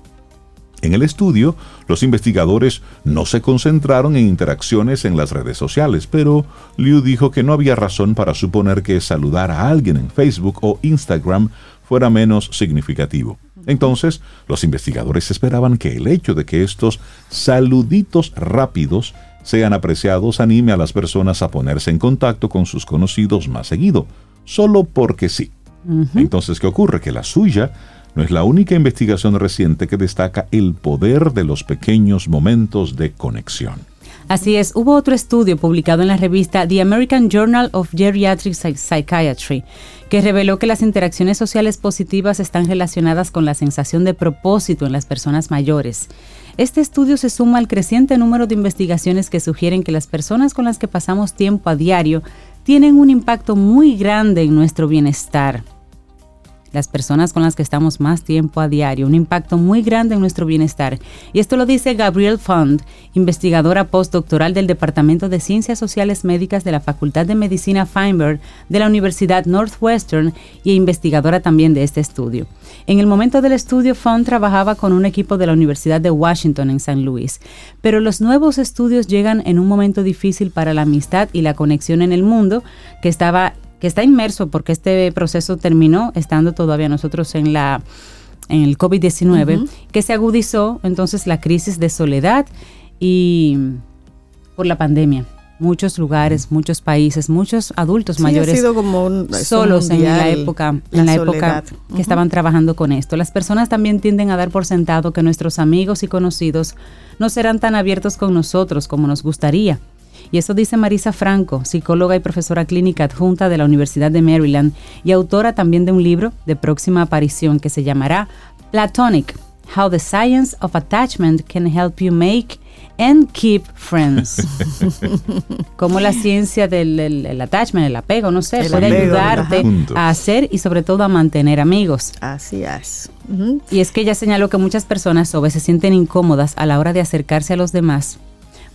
En el estudio, los investigadores no se concentraron en interacciones en las redes sociales, pero Liu dijo que no había razón para suponer que saludar a alguien en Facebook o Instagram fuera menos significativo. Entonces, los investigadores esperaban que el hecho de que estos saluditos rápidos sean apreciados anime a las personas a ponerse en contacto con sus conocidos más seguido, solo porque sí. Entonces, ¿qué ocurre? Que la suya no es la única investigación reciente que destaca el poder de los pequeños momentos de conexión. Así es, hubo otro estudio publicado en la revista The American Journal of Geriatric Psychiatry que reveló que las interacciones sociales positivas están relacionadas con la sensación de propósito en las personas mayores. Este estudio se suma al creciente número de investigaciones que sugieren que las personas con las que pasamos tiempo a diario tienen un impacto muy grande en nuestro bienestar. Las personas con las que estamos más tiempo a diario, un impacto muy grande en nuestro bienestar. Y esto lo dice Gabrielle Fund, investigadora postdoctoral del Departamento de Ciencias Sociales Médicas de la Facultad de Medicina Feinberg de la Universidad Northwestern y investigadora también de este estudio. En el momento del estudio, Fund trabajaba con un equipo de la Universidad de Washington en San Luis, pero los nuevos estudios llegan en un momento difícil para la amistad y la conexión en el mundo que estaba que está inmerso porque este proceso terminó estando todavía nosotros en la en el COVID-19, que se agudizó entonces la crisis de soledad y por la pandemia. Muchos lugares, muchos países, muchos adultos mayores sido como solos en la época, en la época que estaban trabajando con esto. Las personas también tienden a dar por sentado que nuestros amigos y conocidos no serán tan abiertos con nosotros como nos gustaría y eso dice Marisa Franco, psicóloga y profesora clínica adjunta de la Universidad de Maryland y autora también de un libro de próxima aparición que se llamará Platonic, How the Science of Attachment Can Help You Make and Keep Friends. [LAUGHS] Como la ciencia del attachment, el apego, no sé, puede ayudarte a hacer y sobre todo a mantener amigos. Así es. Y es que ella señaló que muchas personas a veces se sienten incómodas a la hora de acercarse a los demás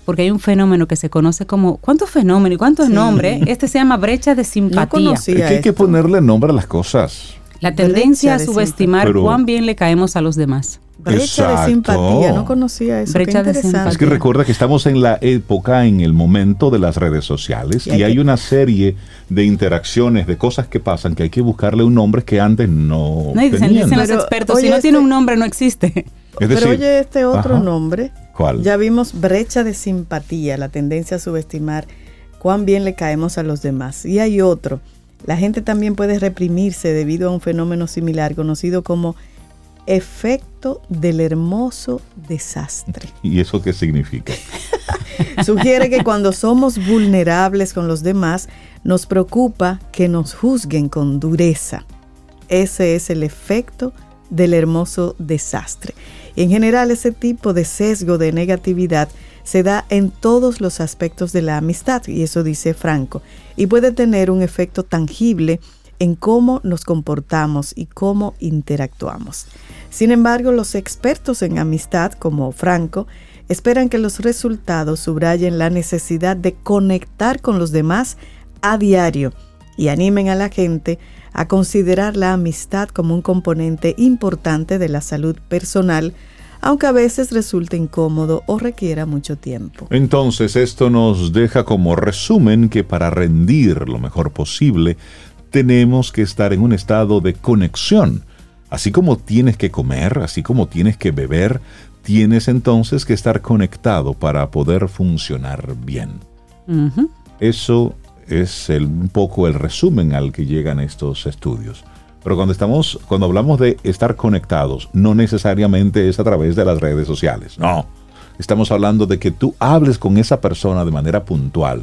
porque hay un fenómeno que se conoce como, ¿cuántos fenómenos y cuántos nombres? Este se llama brecha de simpatía. es que hay que ponerle nombre a las cosas. La tendencia a subestimar cuán bien le caemos a los demás. Brecha de simpatía, no conocía eso. Brecha de simpatía. Es que recuerda que estamos en la época, en el momento de las redes sociales y, hay, una serie de interacciones, de cosas que pasan que hay que buscarle un nombre que antes no. No, dicen, dicen los expertos, si no tiene este un nombre no existe. Pero oye, este otro nombre ya vimos brecha de simpatía, la tendencia a subestimar cuán bien le caemos a los demás. Y hay otro. La gente también puede reprimirse debido a un fenómeno similar conocido como efecto del hermoso desastre. [LAUGHS] ¿Y eso qué significa? [LAUGHS] Sugiere que cuando somos vulnerables con los demás, nos preocupa que nos juzguen con dureza. Ese es el efecto del hermoso desastre. En general, ese tipo de sesgo de negatividad se da en todos los aspectos de la amistad, y eso dice Franco, y puede tener un efecto tangible en cómo nos comportamos y cómo interactuamos. Sin embargo, los expertos en amistad, como Franco, esperan que los resultados subrayen la necesidad de conectar con los demás a diario y animen a la gente a considerar la amistad como un componente importante de la salud personal, aunque a veces resulte incómodo o requiera mucho tiempo. Entonces, esto nos deja como resumen que para rendir lo mejor posible, tenemos que estar en un estado de conexión. Así como tienes que comer, así como tienes que beber, tienes entonces que estar conectado para poder funcionar bien. Eso es un poco el resumen al que llegan estos estudios. Pero cuando estamos, cuando hablamos de estar conectados, no necesariamente es a través de las redes sociales. No. Estamos hablando de que tú hables con esa persona de manera puntual.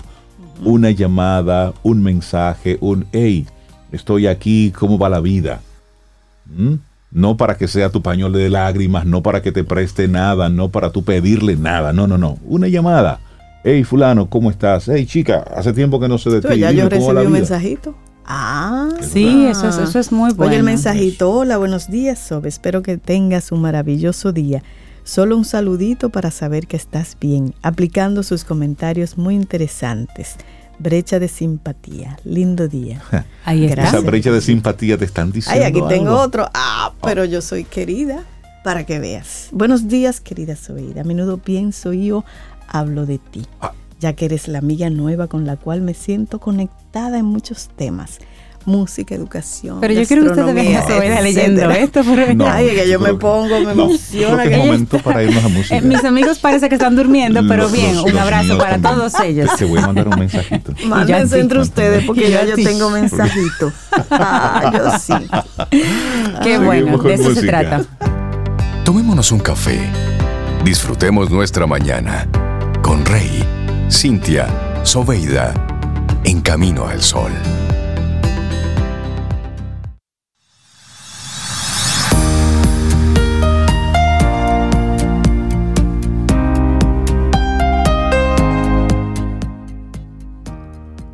Una llamada, un mensaje, un hey, estoy aquí, ¿cómo va la vida? ¿Mm? No para que sea tu pañuelo de lágrimas, no para que te preste nada, no para tú pedirle nada. No, no, no. Una llamada hey fulano, ¿cómo estás? Hey chica, hace tiempo que no sé de ti. Ya yo recibí un mensajito. Ah, sí, eso es, eso es muy bueno. Oye, el mensajito, hola, buenos días, Sob, espero que tengas un maravilloso día. Solo un saludito para saber que estás bien, aplicando sus comentarios muy interesantes. Brecha de simpatía, lindo día. Ahí está. Esa brecha de simpatía te están diciendo. Ay, aquí tengo otro. Ah, pero yo soy querida, para que veas. Buenos días, querida Sobeida. A menudo pienso yo hablo de ti, ah. ya que eres la amiga nueva con la cual me siento conectada en muchos temas música, educación. Pero yo quiero que usted vea leyendo esto. No, Ay, que yo me pongo, me emociona. Que momento para irnos a música. Eh, mis amigos parece que están durmiendo, pero bien, un abrazo para todos ellos. Te voy a mandar un mensajito. [LAUGHS] Mándense entre ustedes porque ya yo tengo mensajito. Ah, yo sí. Qué bueno, de eso se trata. Tomémonos un café. Disfrutemos nuestra mañana con Rey, Cintia, Soveida, en camino al sol.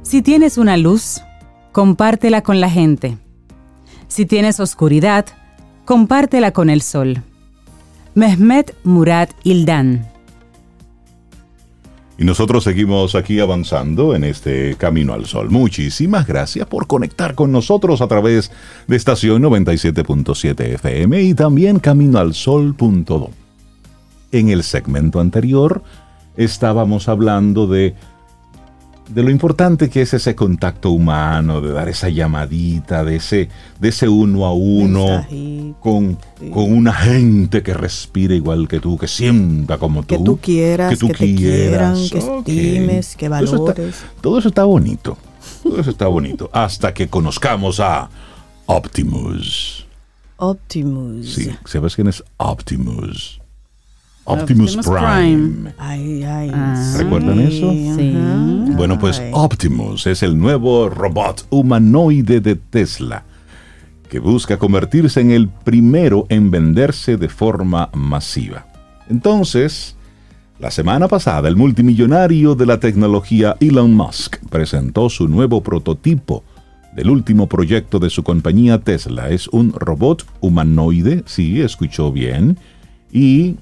Si tienes una luz, compártela con la gente. Si tienes oscuridad, compártela con el sol. Mehmet Murad Ildan. Y nosotros seguimos aquí avanzando en este Camino al Sol. Muchísimas gracias por conectar con nosotros a través de estación 97.7 FM y también caminoalsol.do. En el segmento anterior estábamos hablando de de lo importante que es ese contacto humano, de dar esa llamadita, de ese, de ese uno a uno, con, con, una gente que respire igual que tú, que sienta como tú. Que tú quieras, que, tú que quieran, que estimes, que valores. Todo eso, está, bonito. Todo eso está bonito. [LAUGHS] Hasta que conozcamos a Optimus. Optimus. Sí, ¿sabes quién es Optimus? Optimus, Prime. Ah. ¿Recuerdan eso? Sí. Bueno, pues Optimus es el nuevo robot humanoide de Tesla que busca convertirse en el primero en venderse de forma masiva. Entonces, la semana pasada el multimillonario de la tecnología Elon Musk presentó su nuevo prototipo del último proyecto de su compañía Tesla. Es un robot humanoide, sí, escuchó bien, y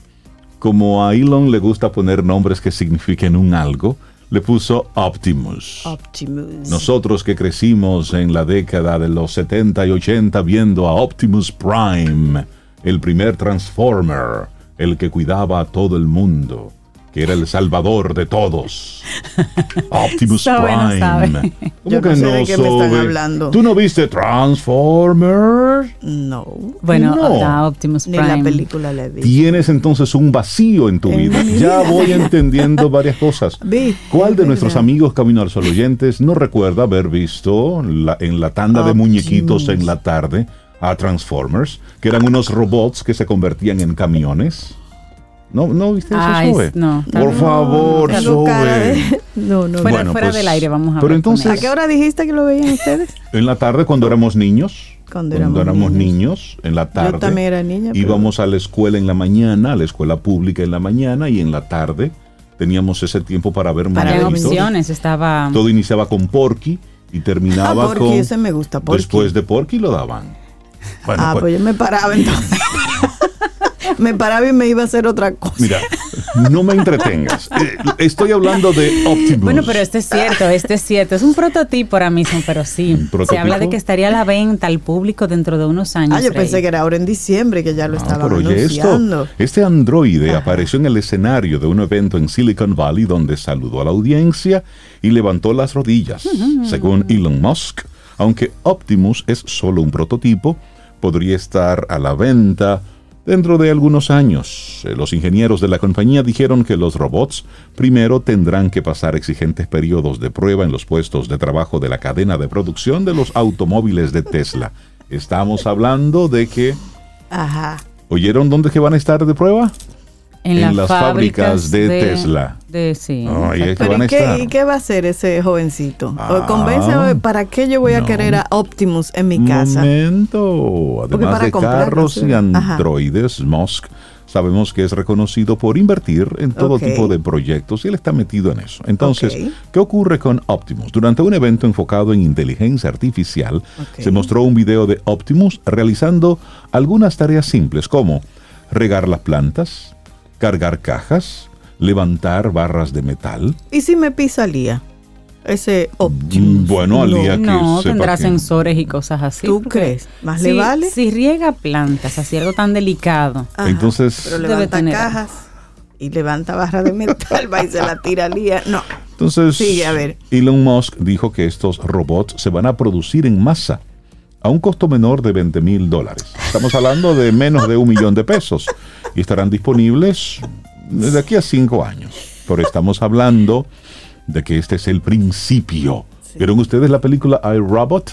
como a Elon le gusta poner nombres que signifiquen un algo, le puso Optimus. Optimus. Nosotros que crecimos en la década de los 70 y 80 viendo a Optimus Prime, el primer Transformer, el que cuidaba a todo el mundo que era el salvador de todos. [LAUGHS] Optimus Prime. Yo que no sé de qué me están hablando. ¿Tú no viste Transformers? No. Bueno, no. Optimus Prime. Ni la película la vi. Tienes entonces un vacío en tu vida. Ya voy entendiendo varias cosas. [LAUGHS] ¿Cuál de nuestros amigos Camino al Sol oyentes no recuerda haber visto en la tanda de muñequitos en la tarde a Transformers, que eran unos robots que se convertían en camiones? ¿No, no viste eso, Ay, No. Por favor, Zoe. [LAUGHS] No, no. Bueno, fuera del aire vamos a pero entonces, ¿A qué hora dijiste que lo veían ustedes? [LAUGHS] En la tarde cuando éramos niños. Cuando, éramos, niños. en la tarde. Yo también era niña. Íbamos a la escuela en la mañana, a la escuela pública en la mañana y en la tarde teníamos ese tiempo para ver Para opciones estaba... Todo iniciaba con Porky y terminaba ah, Porky, con... ese me gusta, Porky. Después de Porky lo daban. ah, pues, pues yo me paraba entonces. [LAUGHS] me paraba y me iba a hacer otra cosa. Mira, no me entretengas. [LAUGHS] Eh, estoy hablando de Optimus. Bueno, pero este es cierto, este es cierto. Es un prototipo ahora mismo, pero sí. Se habla de que estaría a la venta al público dentro de unos años. Ah, yo pensé que era ahora en diciembre que ya lo estaba anunciando. este androide apareció en el escenario de un evento en Silicon Valley donde saludó a la audiencia y levantó las rodillas. Según Elon Musk, aunque Optimus es solo un prototipo, podría estar a la venta Dentro de algunos años, eh, los ingenieros de la compañía dijeron que los robots primero tendrán que pasar exigentes periodos de prueba en los puestos de trabajo de la cadena de producción de los automóviles de Tesla. Estamos hablando de que... Ajá. ¿Oyeron dónde que van a estar de prueba? en, las, fábricas, de, Tesla. De, sí. ¿y, qué, va a hacer ese jovencito? Ah. Convence, ¿para qué yo voy a querer a Optimus en mi casa? Momento. Además de carros y androides, Musk sabemos que es reconocido por invertir en todo tipo de proyectos y él está metido en eso. Entonces, ¿qué ocurre con Optimus? Durante un evento enfocado en inteligencia artificial, se mostró un video de Optimus realizando algunas tareas simples como regar las plantas, cargar cajas, levantar barras de metal. ¿Y si me pisa Lía? Ese Optimus. Mm, bueno, al día que No, tendrá sensores y cosas así. ¿Tú crees? ¿Más le vale? Si riega plantas, así algo tan delicado. Entonces... Pero levanta cajas y levanta barras de metal, va y se la tira Lía. No. Entonces, Sigue, a ver. Elon Musk dijo que estos robots se van a producir en masa a un costo menor de 20 mil dólares. Estamos hablando de menos de un millón de pesos y estarán disponibles desde aquí a cinco años. Pero estamos hablando de que este es el principio. ¿Vieron ustedes la película iRobot?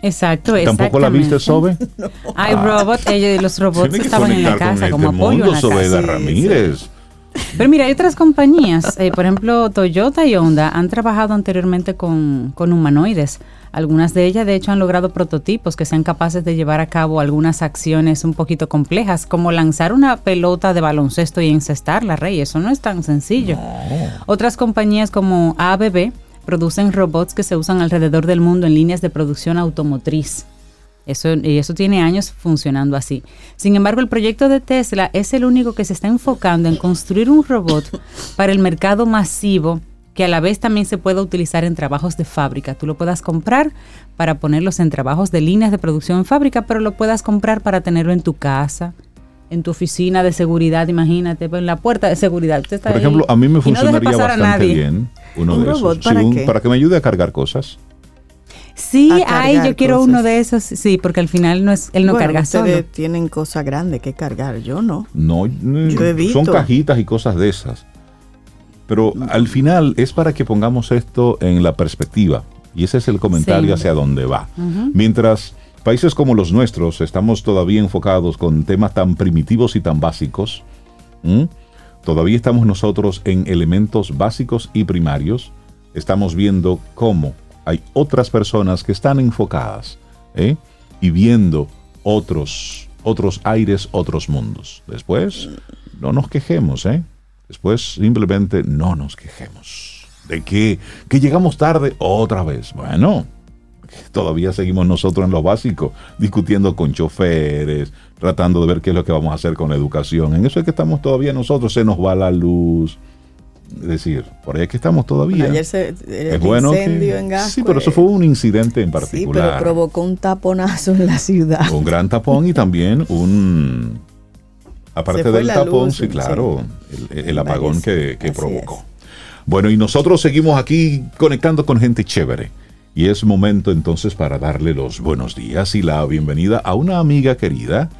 Exacto, ¿Tampoco la viste, Sobe? [LAUGHS] no. iRobot, ellos, los robots estaban en la casa como este apoyo en la Ramírez. Pero mira, hay otras compañías, eh, por ejemplo, Toyota y Honda han trabajado anteriormente con, con humanoides. Algunas de ellas, de hecho, han logrado prototipos que sean capaces de llevar a cabo algunas acciones un poquito complejas, como lanzar una pelota de baloncesto y encestarla, Rey. Eso no es tan sencillo. Otras compañías como ABB producen robots que se usan alrededor del mundo en líneas de producción automotriz. Eso, y eso tiene años funcionando así. Sin embargo, el proyecto de Tesla es el único que se está enfocando en construir un robot para el mercado masivo que a la vez también se pueda utilizar en trabajos de fábrica. Tú lo puedas comprar para ponerlos en trabajos de líneas de producción en fábrica, pero lo puedas comprar para tenerlo en tu casa, en tu oficina de seguridad, imagínate, en la puerta de seguridad. Por ejemplo, a mí me funcionaría bastante bien uno de esos. ¿para, para que me ayude a cargar cosas. Sí, ay, yo quiero uno de esos, sí, porque al final no es, él no carga ustedes tienen cosas grandes que cargar, yo no. No, son cajitas y cosas de esas. Pero al final es para que pongamos esto en la perspectiva. Y ese es el comentario hacia dónde va. Mientras países como los nuestros estamos todavía enfocados con temas tan primitivos y tan básicos, todavía estamos nosotros en elementos básicos y primarios. Estamos viendo cómo hay otras personas que están enfocadas ¿eh? y viendo otros, otros aires, otros mundos. Después, no nos quejemos, ¿eh? Después simplemente no nos quejemos. ¿De qué? ¿Que llegamos tarde otra vez? Bueno, todavía seguimos nosotros en lo básico, discutiendo con choferes, tratando de ver qué es lo que vamos a hacer con la educación. En eso es que estamos todavía nosotros, se nos va la luz. Es decir, por ahí es que estamos todavía. ayer se, es bueno incendio en Gasco, Sí, pero eso fue un incidente en particular. Sí, pero provocó un taponazo en la ciudad. Un gran tapón y también un Aparte del tapón, sí, claro, el, apagón que, provocó. Bueno, y nosotros seguimos aquí conectando con gente chévere. Y es momento entonces para darle los buenos días y la bienvenida a una amiga querida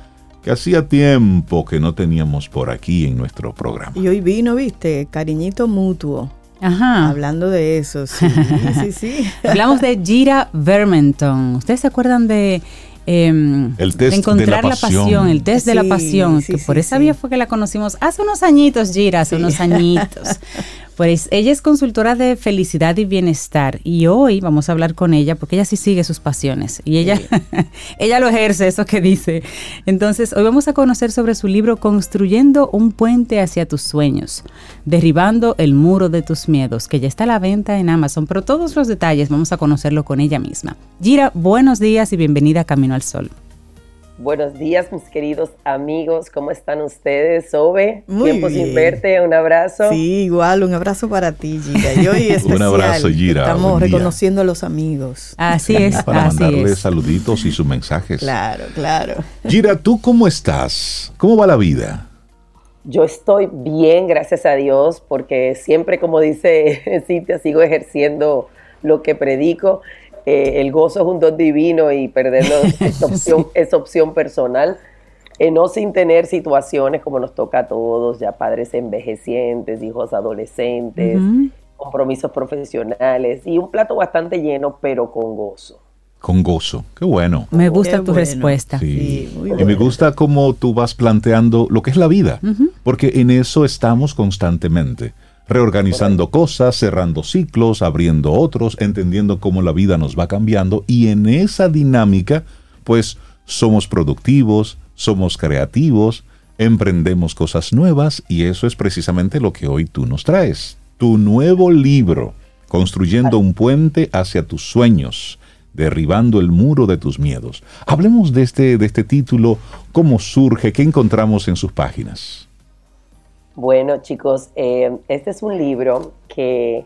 que hacía tiempo que no teníamos por aquí en nuestro programa. Y hoy vino, viste, cariñito mutuo. Ajá. Hablando de eso, sí, sí, sí. [LAUGHS] Hablamos de Gira Vermenton. ¿Ustedes se acuerdan de Em, el test encontrar de la, pasión. el test de la pasión, que por esa vía fue que la conocimos hace unos añitos, Gira, hace unos añitos. [LAUGHS] Pues ella es consultora de felicidad y bienestar y hoy vamos a hablar con ella porque ella sí sigue sus pasiones y ella, [LAUGHS] ella lo ejerce, eso que dice. Entonces, hoy vamos a conocer sobre su libro Construyendo un puente hacia tus sueños, derribando el muro de tus miedos, que ya está a la venta en Amazon, pero todos los detalles vamos a conocerlo con ella misma. Gira, buenos días y bienvenida a Camino al Sol. Buenos días, mis queridos amigos. ¿Cómo están ustedes? Sobe, Muy tiempo sin verte. Un abrazo. Sí, igual, un abrazo para ti, Gira. Y hoy [LAUGHS] un abrazo, Gira. Estamos reconociendo a los amigos. Así es. Para así mandarles saluditos y sus mensajes. Claro, claro. Gira, ¿tú cómo estás? ¿Cómo va la vida? Yo estoy bien, gracias a Dios, porque siempre, como dice [LAUGHS] Cintia, sigo ejerciendo lo que predico el gozo es un don divino y perderlo [LAUGHS] es opción, es opción personal. Eh, no sin tener situaciones como nos toca a todos, ya padres envejecientes, hijos adolescentes, compromisos profesionales y un plato bastante lleno, pero con gozo. Con gozo, qué bueno. Me gusta tu respuesta. Sí. y me gusta cómo tú vas planteando lo que es la vida, porque en eso estamos constantemente reorganizando cosas, cerrando ciclos, abriendo otros, entendiendo cómo la vida nos va cambiando y en esa dinámica, pues somos productivos, somos creativos, emprendemos cosas nuevas y eso es precisamente lo que hoy tú nos traes. Tu nuevo libro, Construyendo un puente hacia tus sueños, derribando el muro de tus miedos. Hablemos de este, de este título, cómo surge, qué encontramos en sus páginas. Bueno, chicos, eh, este es un libro que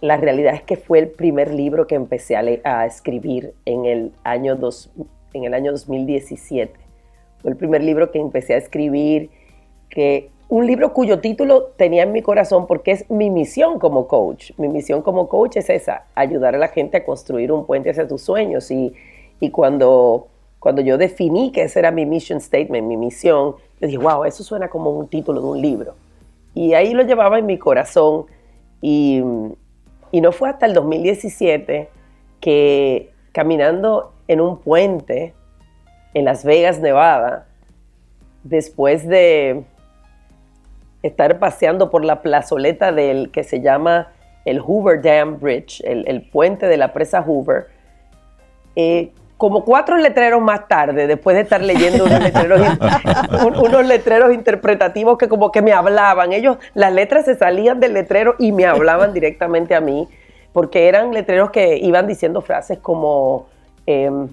la realidad es que fue el primer libro que empecé a, escribir en el, año en el año 2017. Fue el primer libro que empecé a escribir, que un libro cuyo título tenía en mi corazón porque es mi misión como coach. Mi misión como coach es esa, ayudar a la gente a construir un puente hacia tus sueños. Y, y cuando, cuando yo definí que ese era mi mission statement, mi misión, yo dije, wow, eso suena como un título de un libro. Y ahí lo llevaba en mi corazón. Y, no fue hasta el 2017 que caminando en un puente en Las Vegas, Nevada, después de estar paseando por la plazoleta del que se llama el Hoover Dam Bridge, el, puente de la presa Hoover, eh, como cuatro letreros más tarde, después de estar leyendo [LAUGHS] unos letreros, interpretativos que como que me hablaban. Ellos, las letras se salían del letrero y me hablaban directamente a mí, porque eran letreros que iban diciendo frases como, em,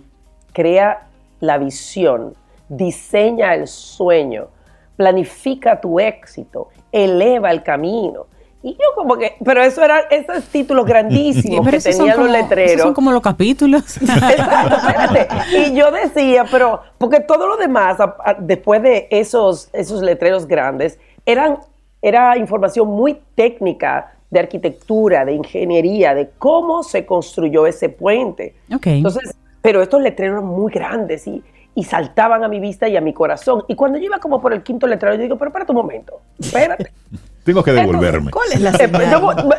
crea la visión, diseña el sueño, planifica tu éxito, eleva el camino. Y yo como que, pero eso era esos títulos grandísimos [LAUGHS] que tenían los letreros. son como los capítulos. [LAUGHS] Exacto, espérate. Y yo decía, pero, porque todo lo demás, después de esos, esos letreros grandes, eran, era información muy técnica de arquitectura, de ingeniería, de cómo se construyó ese puente. Okay. Entonces, pero estos letreros eran muy grandes y, y saltaban a mi vista y a mi corazón. Y cuando yo iba como por el quinto letrero, yo digo, pero espérate un momento, espérate. [LAUGHS] Tengo que devolverme. ¿Cuál es la Eh, señal?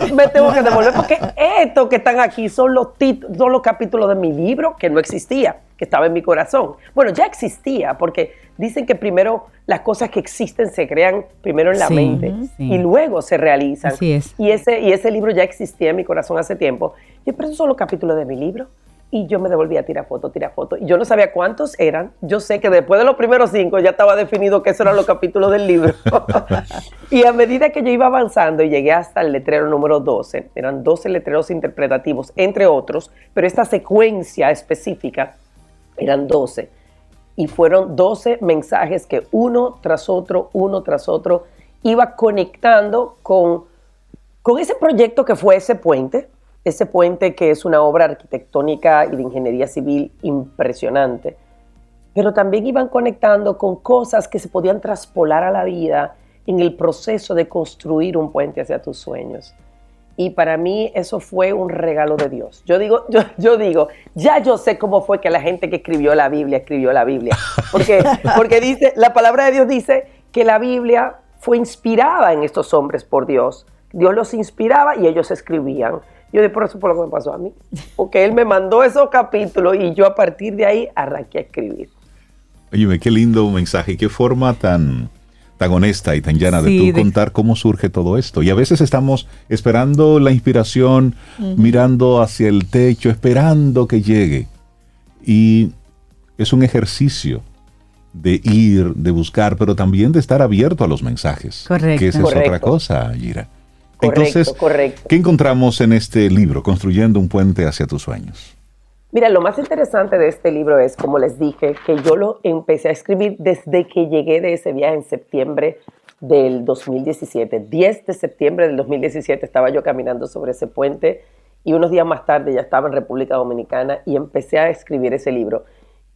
yo me tengo que devolver porque estos que están aquí son los, tit- son los capítulos de mi libro que no existía, que estaba en mi corazón. Bueno, ya existía porque dicen que primero las cosas que existen se crean primero en la Sí, mente sí. y luego se realizan. Así es. Y ese, y ese libro ya existía en mi corazón hace tiempo. Yo, pero esos son los capítulos de mi libro. Y yo me devolví a tirar fotos, tirar fotos. Y yo no sabía cuántos eran. Yo sé que después de los primeros cinco ya estaba definido que esos eran los capítulos del libro. [LAUGHS] y a medida que yo iba avanzando y llegué hasta el letrero número 12, eran 12 letreros interpretativos, entre otros, pero esta secuencia específica eran 12. Y fueron 12 mensajes que uno tras otro, uno tras otro, iba conectando con, con ese proyecto que fue ese puente, ese puente que es una obra arquitectónica y de ingeniería civil impresionante, pero también iban conectando con cosas que se podían traspolar a la vida en el proceso de construir un puente hacia tus sueños. Y para mí eso fue un regalo de Dios. Yo digo, [LAUGHS] yo, yo digo, ya yo sé cómo fue que la gente que escribió la Biblia escribió la Biblia. Porque, [LAUGHS] porque dice, la palabra de Dios dice que la Biblia fue inspirada en estos hombres por Dios. Dios los inspiraba y ellos escribían. Yo de por eso fue lo que me pasó a mí. Porque Él me mandó esos capítulos y yo a partir de ahí arranqué a escribir. Oye, qué lindo mensaje, qué forma tan, tan honesta y tan llana Sí, de tú de- contar cómo surge todo esto. Y a veces estamos esperando la inspiración, mirando hacia el techo, esperando que llegue. Y es un ejercicio de ir, de buscar, pero también de estar abierto a los mensajes. Correcto. Que esa es Correcto. otra cosa, Gira. Correcto, Entonces, correcto. ¿qué encontramos en este libro, Construyendo un puente hacia tus sueños? Mira, lo más interesante de este libro es, como les dije, que yo lo empecé a escribir desde que llegué de ese viaje en septiembre del 2017. 10 de septiembre del 2017 estaba yo caminando sobre ese puente y unos días más tarde ya estaba en República Dominicana y empecé a escribir ese libro.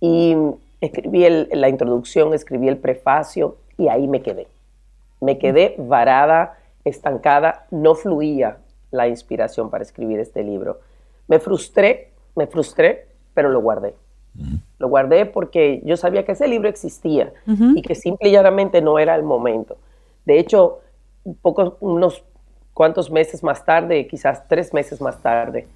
Y escribí el- la introducción, escribí el prefacio y ahí me quedé. Me quedé varada, estancada, no fluía la inspiración para escribir este libro. Me frustré, me frustré, pero lo guardé. Lo guardé porque yo sabía que ese libro existía y que simple y llanamente no era el momento. De hecho, pocos, unos cuantos meses más tarde, quizás tres meses más tarde,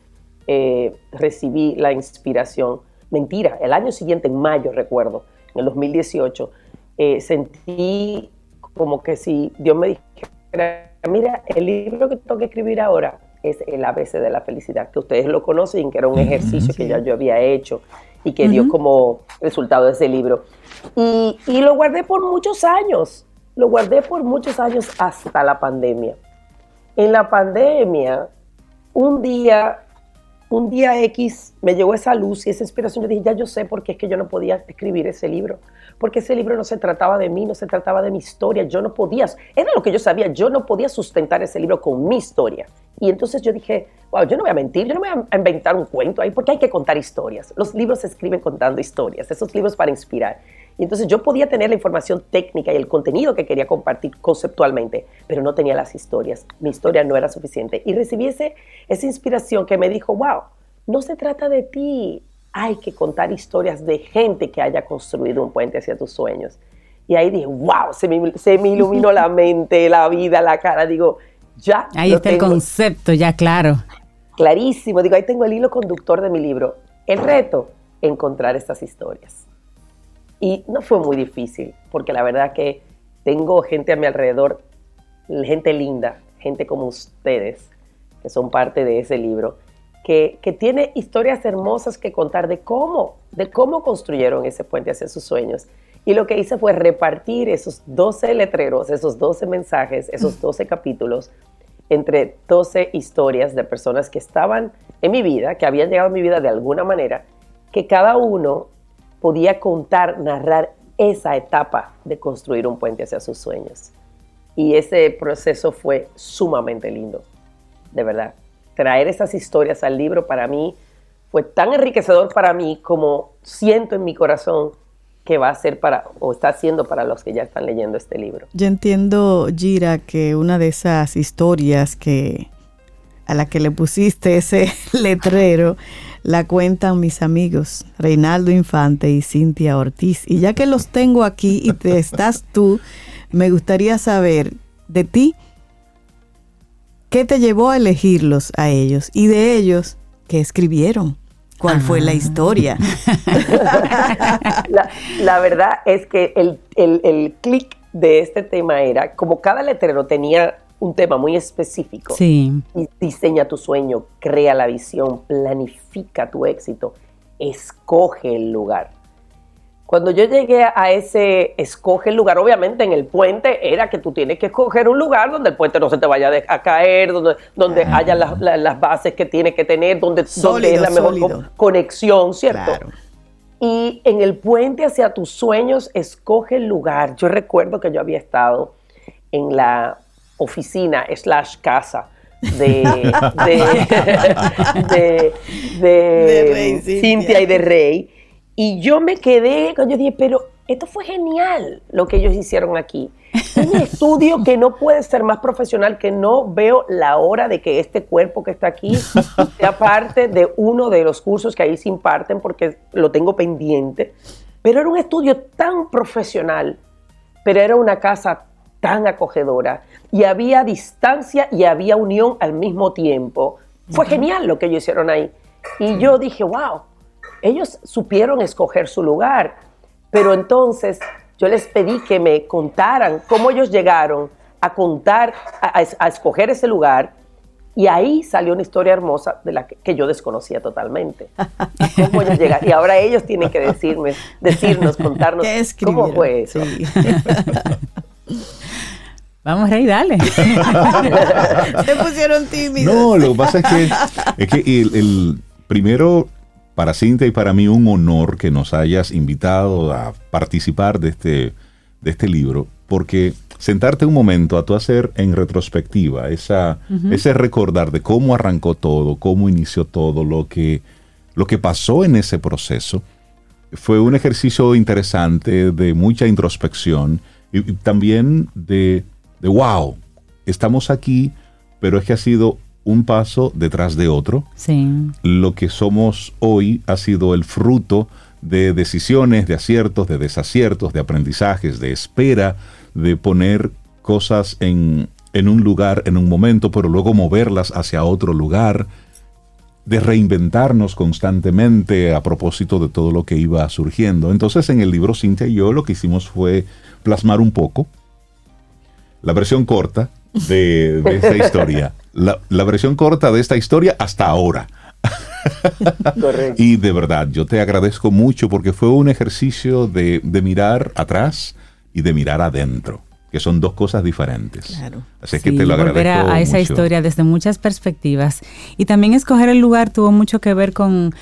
eh, recibí la inspiración. Mentira, el año siguiente, en mayo, recuerdo, en el 2018, eh, sentí como que si Dios me dijera, mira, el libro que tengo que escribir ahora es el ABC de la felicidad, que ustedes lo conocen, que era un ejercicio que ya yo había hecho y que dio como resultado ese libro. Y, y lo guardé por muchos años, lo guardé por muchos años hasta la pandemia. En la pandemia, un día, un día X, me llegó esa luz y esa inspiración. Yo dije, ya yo sé por qué es que yo no podía escribir ese libro. Porque ese libro no se trataba de mí, no se trataba de mi historia. Yo no podía, era lo que yo sabía, yo no podía sustentar ese libro con mi historia. Y entonces yo dije, wow, yo no voy a mentir, yo no voy a inventar un cuento ahí, porque hay que contar historias. Los libros se escriben contando historias, esos libros para inspirar. Y entonces yo podía tener la información técnica y el contenido que quería compartir conceptualmente, pero no tenía las historias. Mi historia no era suficiente. Y recibí ese, esa inspiración que me dijo, wow, no se trata de ti, hay que contar historias de gente que haya construido un puente hacia tus sueños. Y ahí dije, wow, se me, se me iluminó la [LAUGHS] mente, la vida, la cara. Digo, ya. Ahí está el concepto, ya claro. Clarísimo. Digo, ahí tengo el hilo conductor de mi libro. El reto, encontrar estas historias. Y no fue muy difícil, porque la verdad que tengo gente a mi alrededor, gente linda, gente como ustedes, que son parte de ese libro, que, que tiene historias hermosas que contar de cómo, de cómo construyeron ese puente hacia sus sueños. Y lo que hice fue repartir esos 12 letreros, esos 12 mensajes, esos 12 capítulos entre 12 historias de personas que estaban en mi vida, que habían llegado a mi vida de alguna manera, que cada uno podía contar, narrar esa etapa de construir un puente hacia sus sueños. Y ese proceso fue sumamente lindo, de verdad. Traer esas historias al libro para mí fue tan enriquecedor para mí como siento en mi corazón que va a ser para, o está haciendo para los que ya están leyendo este libro. Yo entiendo, Gira, que una de esas historias que a la que le pusiste ese [LAUGHS] letrero la cuentan mis amigos Reinaldo Infante y Cintia Ortiz. Y ya que los tengo aquí y te [LAUGHS] estás tú, me gustaría saber de ti qué te llevó a elegirlos a ellos y de ellos qué escribieron. ¿Cuál fue la historia? la, verdad es que el, el, el clic de este tema era, como cada letrero tenía un tema muy específico. Sí. Diseña tu sueño, crea la visión, planifica tu éxito, escoge el lugar. Cuando yo llegué a ese escoge el lugar, obviamente en el puente era que tú tienes que escoger un lugar donde el puente no se te vaya a caer, donde, donde haya las, bases que tiene que tener, donde, es la mejor conexión, ¿cierto? Y en el puente hacia tus sueños, escoge el lugar. Yo recuerdo que yo había estado en la oficina slash casa de, [LAUGHS] de, de, Cintia y de Rey. Y yo me quedé, yo dije, pero esto fue genial lo que ellos hicieron aquí. Un [LAUGHS] estudio que no puede ser más profesional, que no veo la hora de que este cuerpo que está aquí [LAUGHS] sea parte de uno de los cursos que ahí se imparten, porque lo tengo pendiente. Pero era un estudio tan profesional, pero era una casa tan acogedora y había distancia y había unión al mismo tiempo. Fue genial lo que ellos hicieron ahí. Y yo dije, wow, ellos supieron escoger su lugar, pero entonces yo les pedí que me contaran cómo ellos llegaron a contar, a, escoger ese lugar, y ahí salió una historia hermosa de la que, yo desconocía totalmente. [LAUGHS] ¿Cómo ellos llegaron? Y ahora ellos tienen que decirme, decirnos, contarnos cómo fue eso. [LAUGHS] Vamos, Rey, dale. [LAUGHS] Se pusieron tímidos. No, lo que pasa es que, es que el, primero, para Cintia y para mí, un honor que nos hayas invitado a participar de este, de este libro, porque sentarte un momento a tu hacer en retrospectiva, esa, ese recordar de cómo arrancó todo, cómo inició todo, lo que, lo que pasó en ese proceso, fue un ejercicio interesante de mucha introspección y también de de wow, estamos aquí, pero es que ha sido un paso detrás de otro. Sí. Lo que somos hoy ha sido el fruto de decisiones, de aciertos, de desaciertos, de aprendizajes, de espera, de poner cosas en, en un lugar, en un momento, pero luego moverlas hacia otro lugar, de reinventarnos constantemente a propósito de todo lo que iba surgiendo. Entonces en el libro Cintia y yo lo que hicimos fue plasmar un poco la versión corta de, esta historia. La, versión corta de esta historia hasta ahora. y de verdad, yo te agradezco mucho porque fue un ejercicio de, mirar atrás y de mirar adentro que son dos cosas diferentes. Claro. Así que te lo agradezco. Volver a, esa historia desde muchas perspectivas. Y también escoger el lugar tuvo mucho que ver con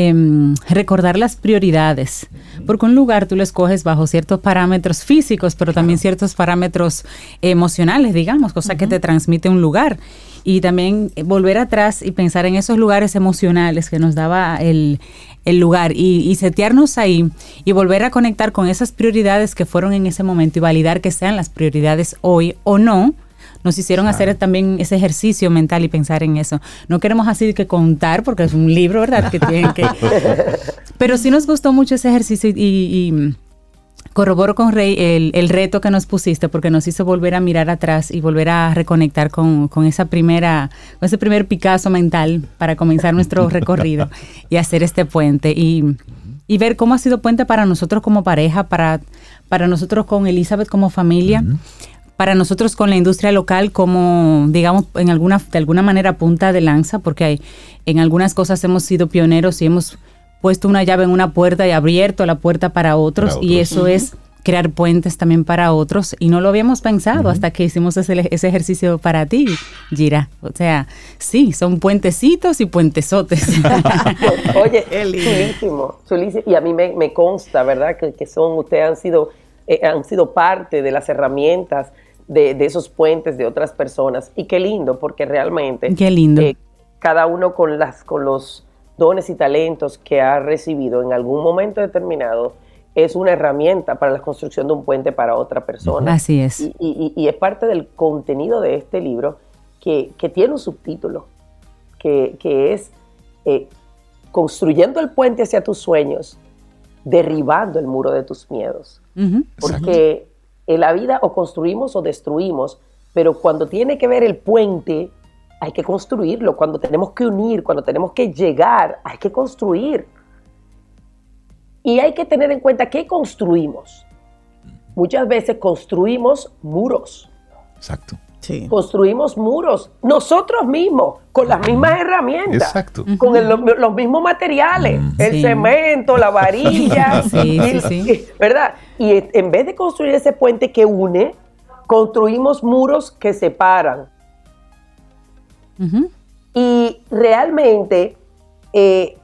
Em, recordar las prioridades, porque un lugar tú lo escoges bajo ciertos parámetros físicos, pero también ciertos parámetros emocionales, digamos, cosa que te transmite un lugar. Y también volver atrás y pensar en esos lugares emocionales que nos daba el, lugar y, y, setearnos ahí y volver a conectar con esas prioridades que fueron en ese momento y validar que sean las prioridades hoy o no nos hicieron hacer también ese ejercicio mental y pensar en eso. No queremos así que contar, porque es un libro, ¿verdad? Que tienen que... [LAUGHS] Pero sí nos gustó mucho ese ejercicio y, corroboro con Rey el, reto que nos pusiste porque nos hizo volver a mirar atrás y volver a reconectar con, esa primera, con ese primer Picasso mental para comenzar nuestro [LAUGHS] recorrido y hacer este puente y, ver cómo ha sido puente para nosotros como pareja, para, para nosotros con Elizabeth como familia, para nosotros con la industria local como, digamos, en alguna, de alguna manera punta de lanza, porque hay, en algunas cosas hemos sido pioneros y hemos puesto una llave en una puerta y abierto la puerta para otros, y eso es crear puentes también para otros y no lo habíamos pensado hasta que hicimos ese, ejercicio para ti, Gira. O sea, sí, son puentecitos y puentesotes. [LAUGHS] Oye, chulísimo, chulísimo. Y a mí me, consta, ¿verdad? Que, son, ustedes han sido, eh, han sido parte de las herramientas de, esos puentes de otras personas. Y qué lindo, porque realmente... Qué lindo. Eh, cada uno con, las, con los dones y talentos que ha recibido en algún momento determinado, es una herramienta para la construcción de un puente para otra persona. Así es. Y, es parte del contenido de este libro que, tiene un subtítulo, que, es eh, Construyendo el puente hacia tus sueños, derribando el muro de tus miedos. Porque en la vida o construimos o destruimos, pero cuando tiene que ver el puente, hay que construirlo. Cuando tenemos que unir, cuando tenemos que llegar, hay que construir. Y hay que tener en cuenta que construimos. Muchas veces construimos muros. Exacto. Sí. Construimos muros nosotros mismos, con las mismas herramientas, Exacto. con los mismos materiales, el cemento, la varilla, [LAUGHS] sí, [LAUGHS] ¿verdad? Y en vez de construir ese puente que une, construimos muros que separan. Y realmente eh,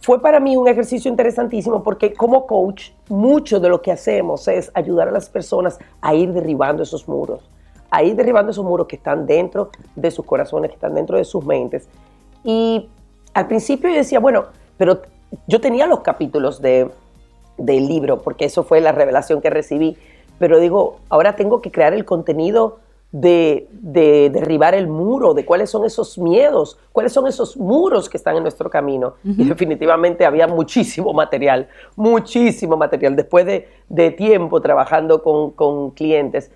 fue para mí un ejercicio interesantísimo porque como coach, mucho de lo que hacemos es ayudar a las personas a ir derribando esos muros, a ir derribando esos muros que están dentro de sus corazones, que están dentro de sus mentes. Y al principio yo decía, bueno, pero yo tenía los capítulos de, del libro, porque eso fue la revelación que recibí, pero digo, ahora tengo que crear el contenido de, derribar el muro, de cuáles son esos miedos, cuáles son esos muros que están en nuestro camino. Y definitivamente había muchísimo material, muchísimo material. Después de, tiempo trabajando con, clientes,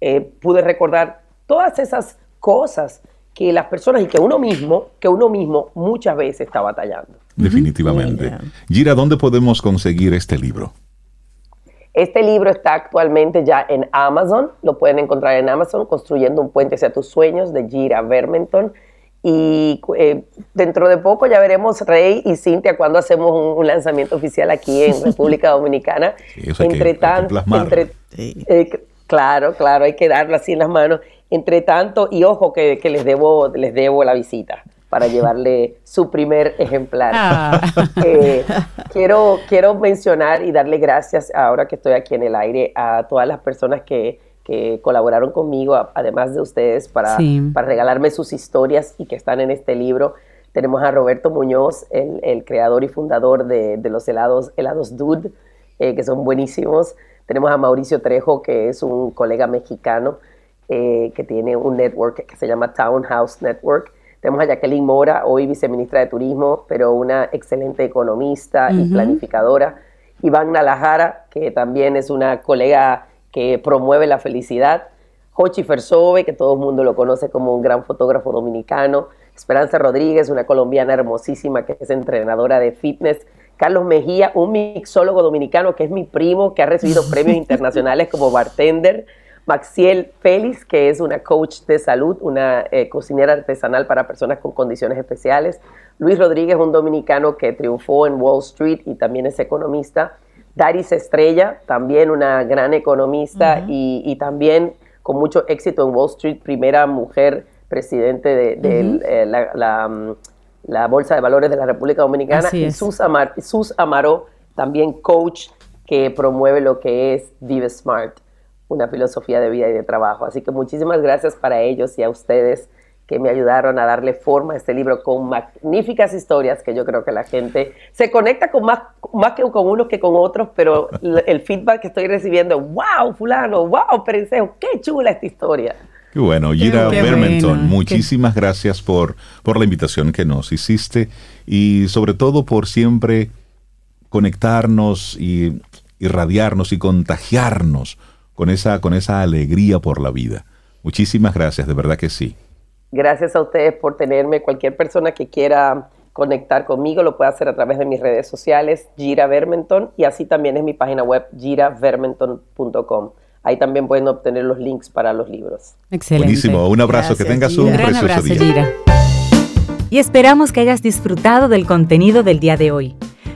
eh, pude recordar todas esas cosas que las personas y que uno mismo, que uno mismo muchas veces está batallando. Definitivamente. Gira, ¿dónde podemos conseguir este libro? Este libro está actualmente ya en Amazon, lo pueden encontrar en Amazon, Construyendo un puente hacia tus sueños, de Gira Vermenton. Y eh, dentro de poco ya veremos Rey y Cintia cuando hacemos un, lanzamiento oficial aquí en [LAUGHS] República Dominicana. entre tanto, eh, claro, claro, hay que darlo así en las manos. Entre tanto, y ojo que, que les debo, les debo la visita para [LAUGHS] llevarle su primer ejemplar. Ah. Eh, quiero, quiero mencionar y darle gracias ahora que estoy aquí en el aire a todas las personas que, colaboraron conmigo, además de ustedes, para, para regalarme sus historias y que están en este libro. Tenemos a Roberto Muñoz, el, creador y fundador de, los helados, helados Dude, eh, que son buenísimos. Tenemos a Mauricio Trejo, que es un colega mexicano eh, que tiene un network que se llama Townhouse Network tenemos a Jacqueline Mora, hoy viceministra de Turismo, pero una excelente economista y planificadora. Iván Nalajara, que también es una colega que promueve la felicidad. Jochi Fersove, que todo el mundo lo conoce como un gran fotógrafo dominicano. Esperanza Rodríguez, una colombiana hermosísima que es entrenadora de fitness. Carlos Mejía, un mixólogo dominicano que es mi primo, que ha recibido [LAUGHS] premios internacionales como bartender. Maxiel Félix, que es una coach de salud, una eh, cocinera artesanal para personas con condiciones especiales. Luis Rodríguez, un dominicano que triunfó en Wall Street y también es economista. Daris Estrella, también una gran economista y, también con mucho éxito en Wall Street, primera mujer presidente de, eh, mm, la, Bolsa de Valores de la República Dominicana. y Sus, Amar, Sus Amaro, también coach que promueve lo que es Vive Smart una filosofía de vida y de trabajo. Así que muchísimas gracias para ellos y a ustedes que me ayudaron a darle forma a este libro con magníficas historias que yo creo que la gente se conecta con más, más que con unos que con otros, pero [LAUGHS] el feedback que estoy recibiendo, wow, fulano, wow, Perencejo, qué chula esta historia. Qué bueno, Gira Bermenton, muchísimas gracias por, por la invitación que nos hiciste y sobre todo por siempre conectarnos y irradiarnos y contagiarnos con esa, con esa alegría por la vida. Muchísimas gracias, de verdad que sí. Gracias a ustedes por tenerme. Cualquier persona que quiera conectar conmigo lo puede hacer a través de mis redes sociales, Gira Vermenton, y así también es mi página web, giravermenton.com. Ahí también pueden obtener los links para los libros. Excelente. Buenísimo. Un abrazo. que tengas un, precioso abrazo, día. Gira. Y esperamos que hayas disfrutado del contenido del día de hoy.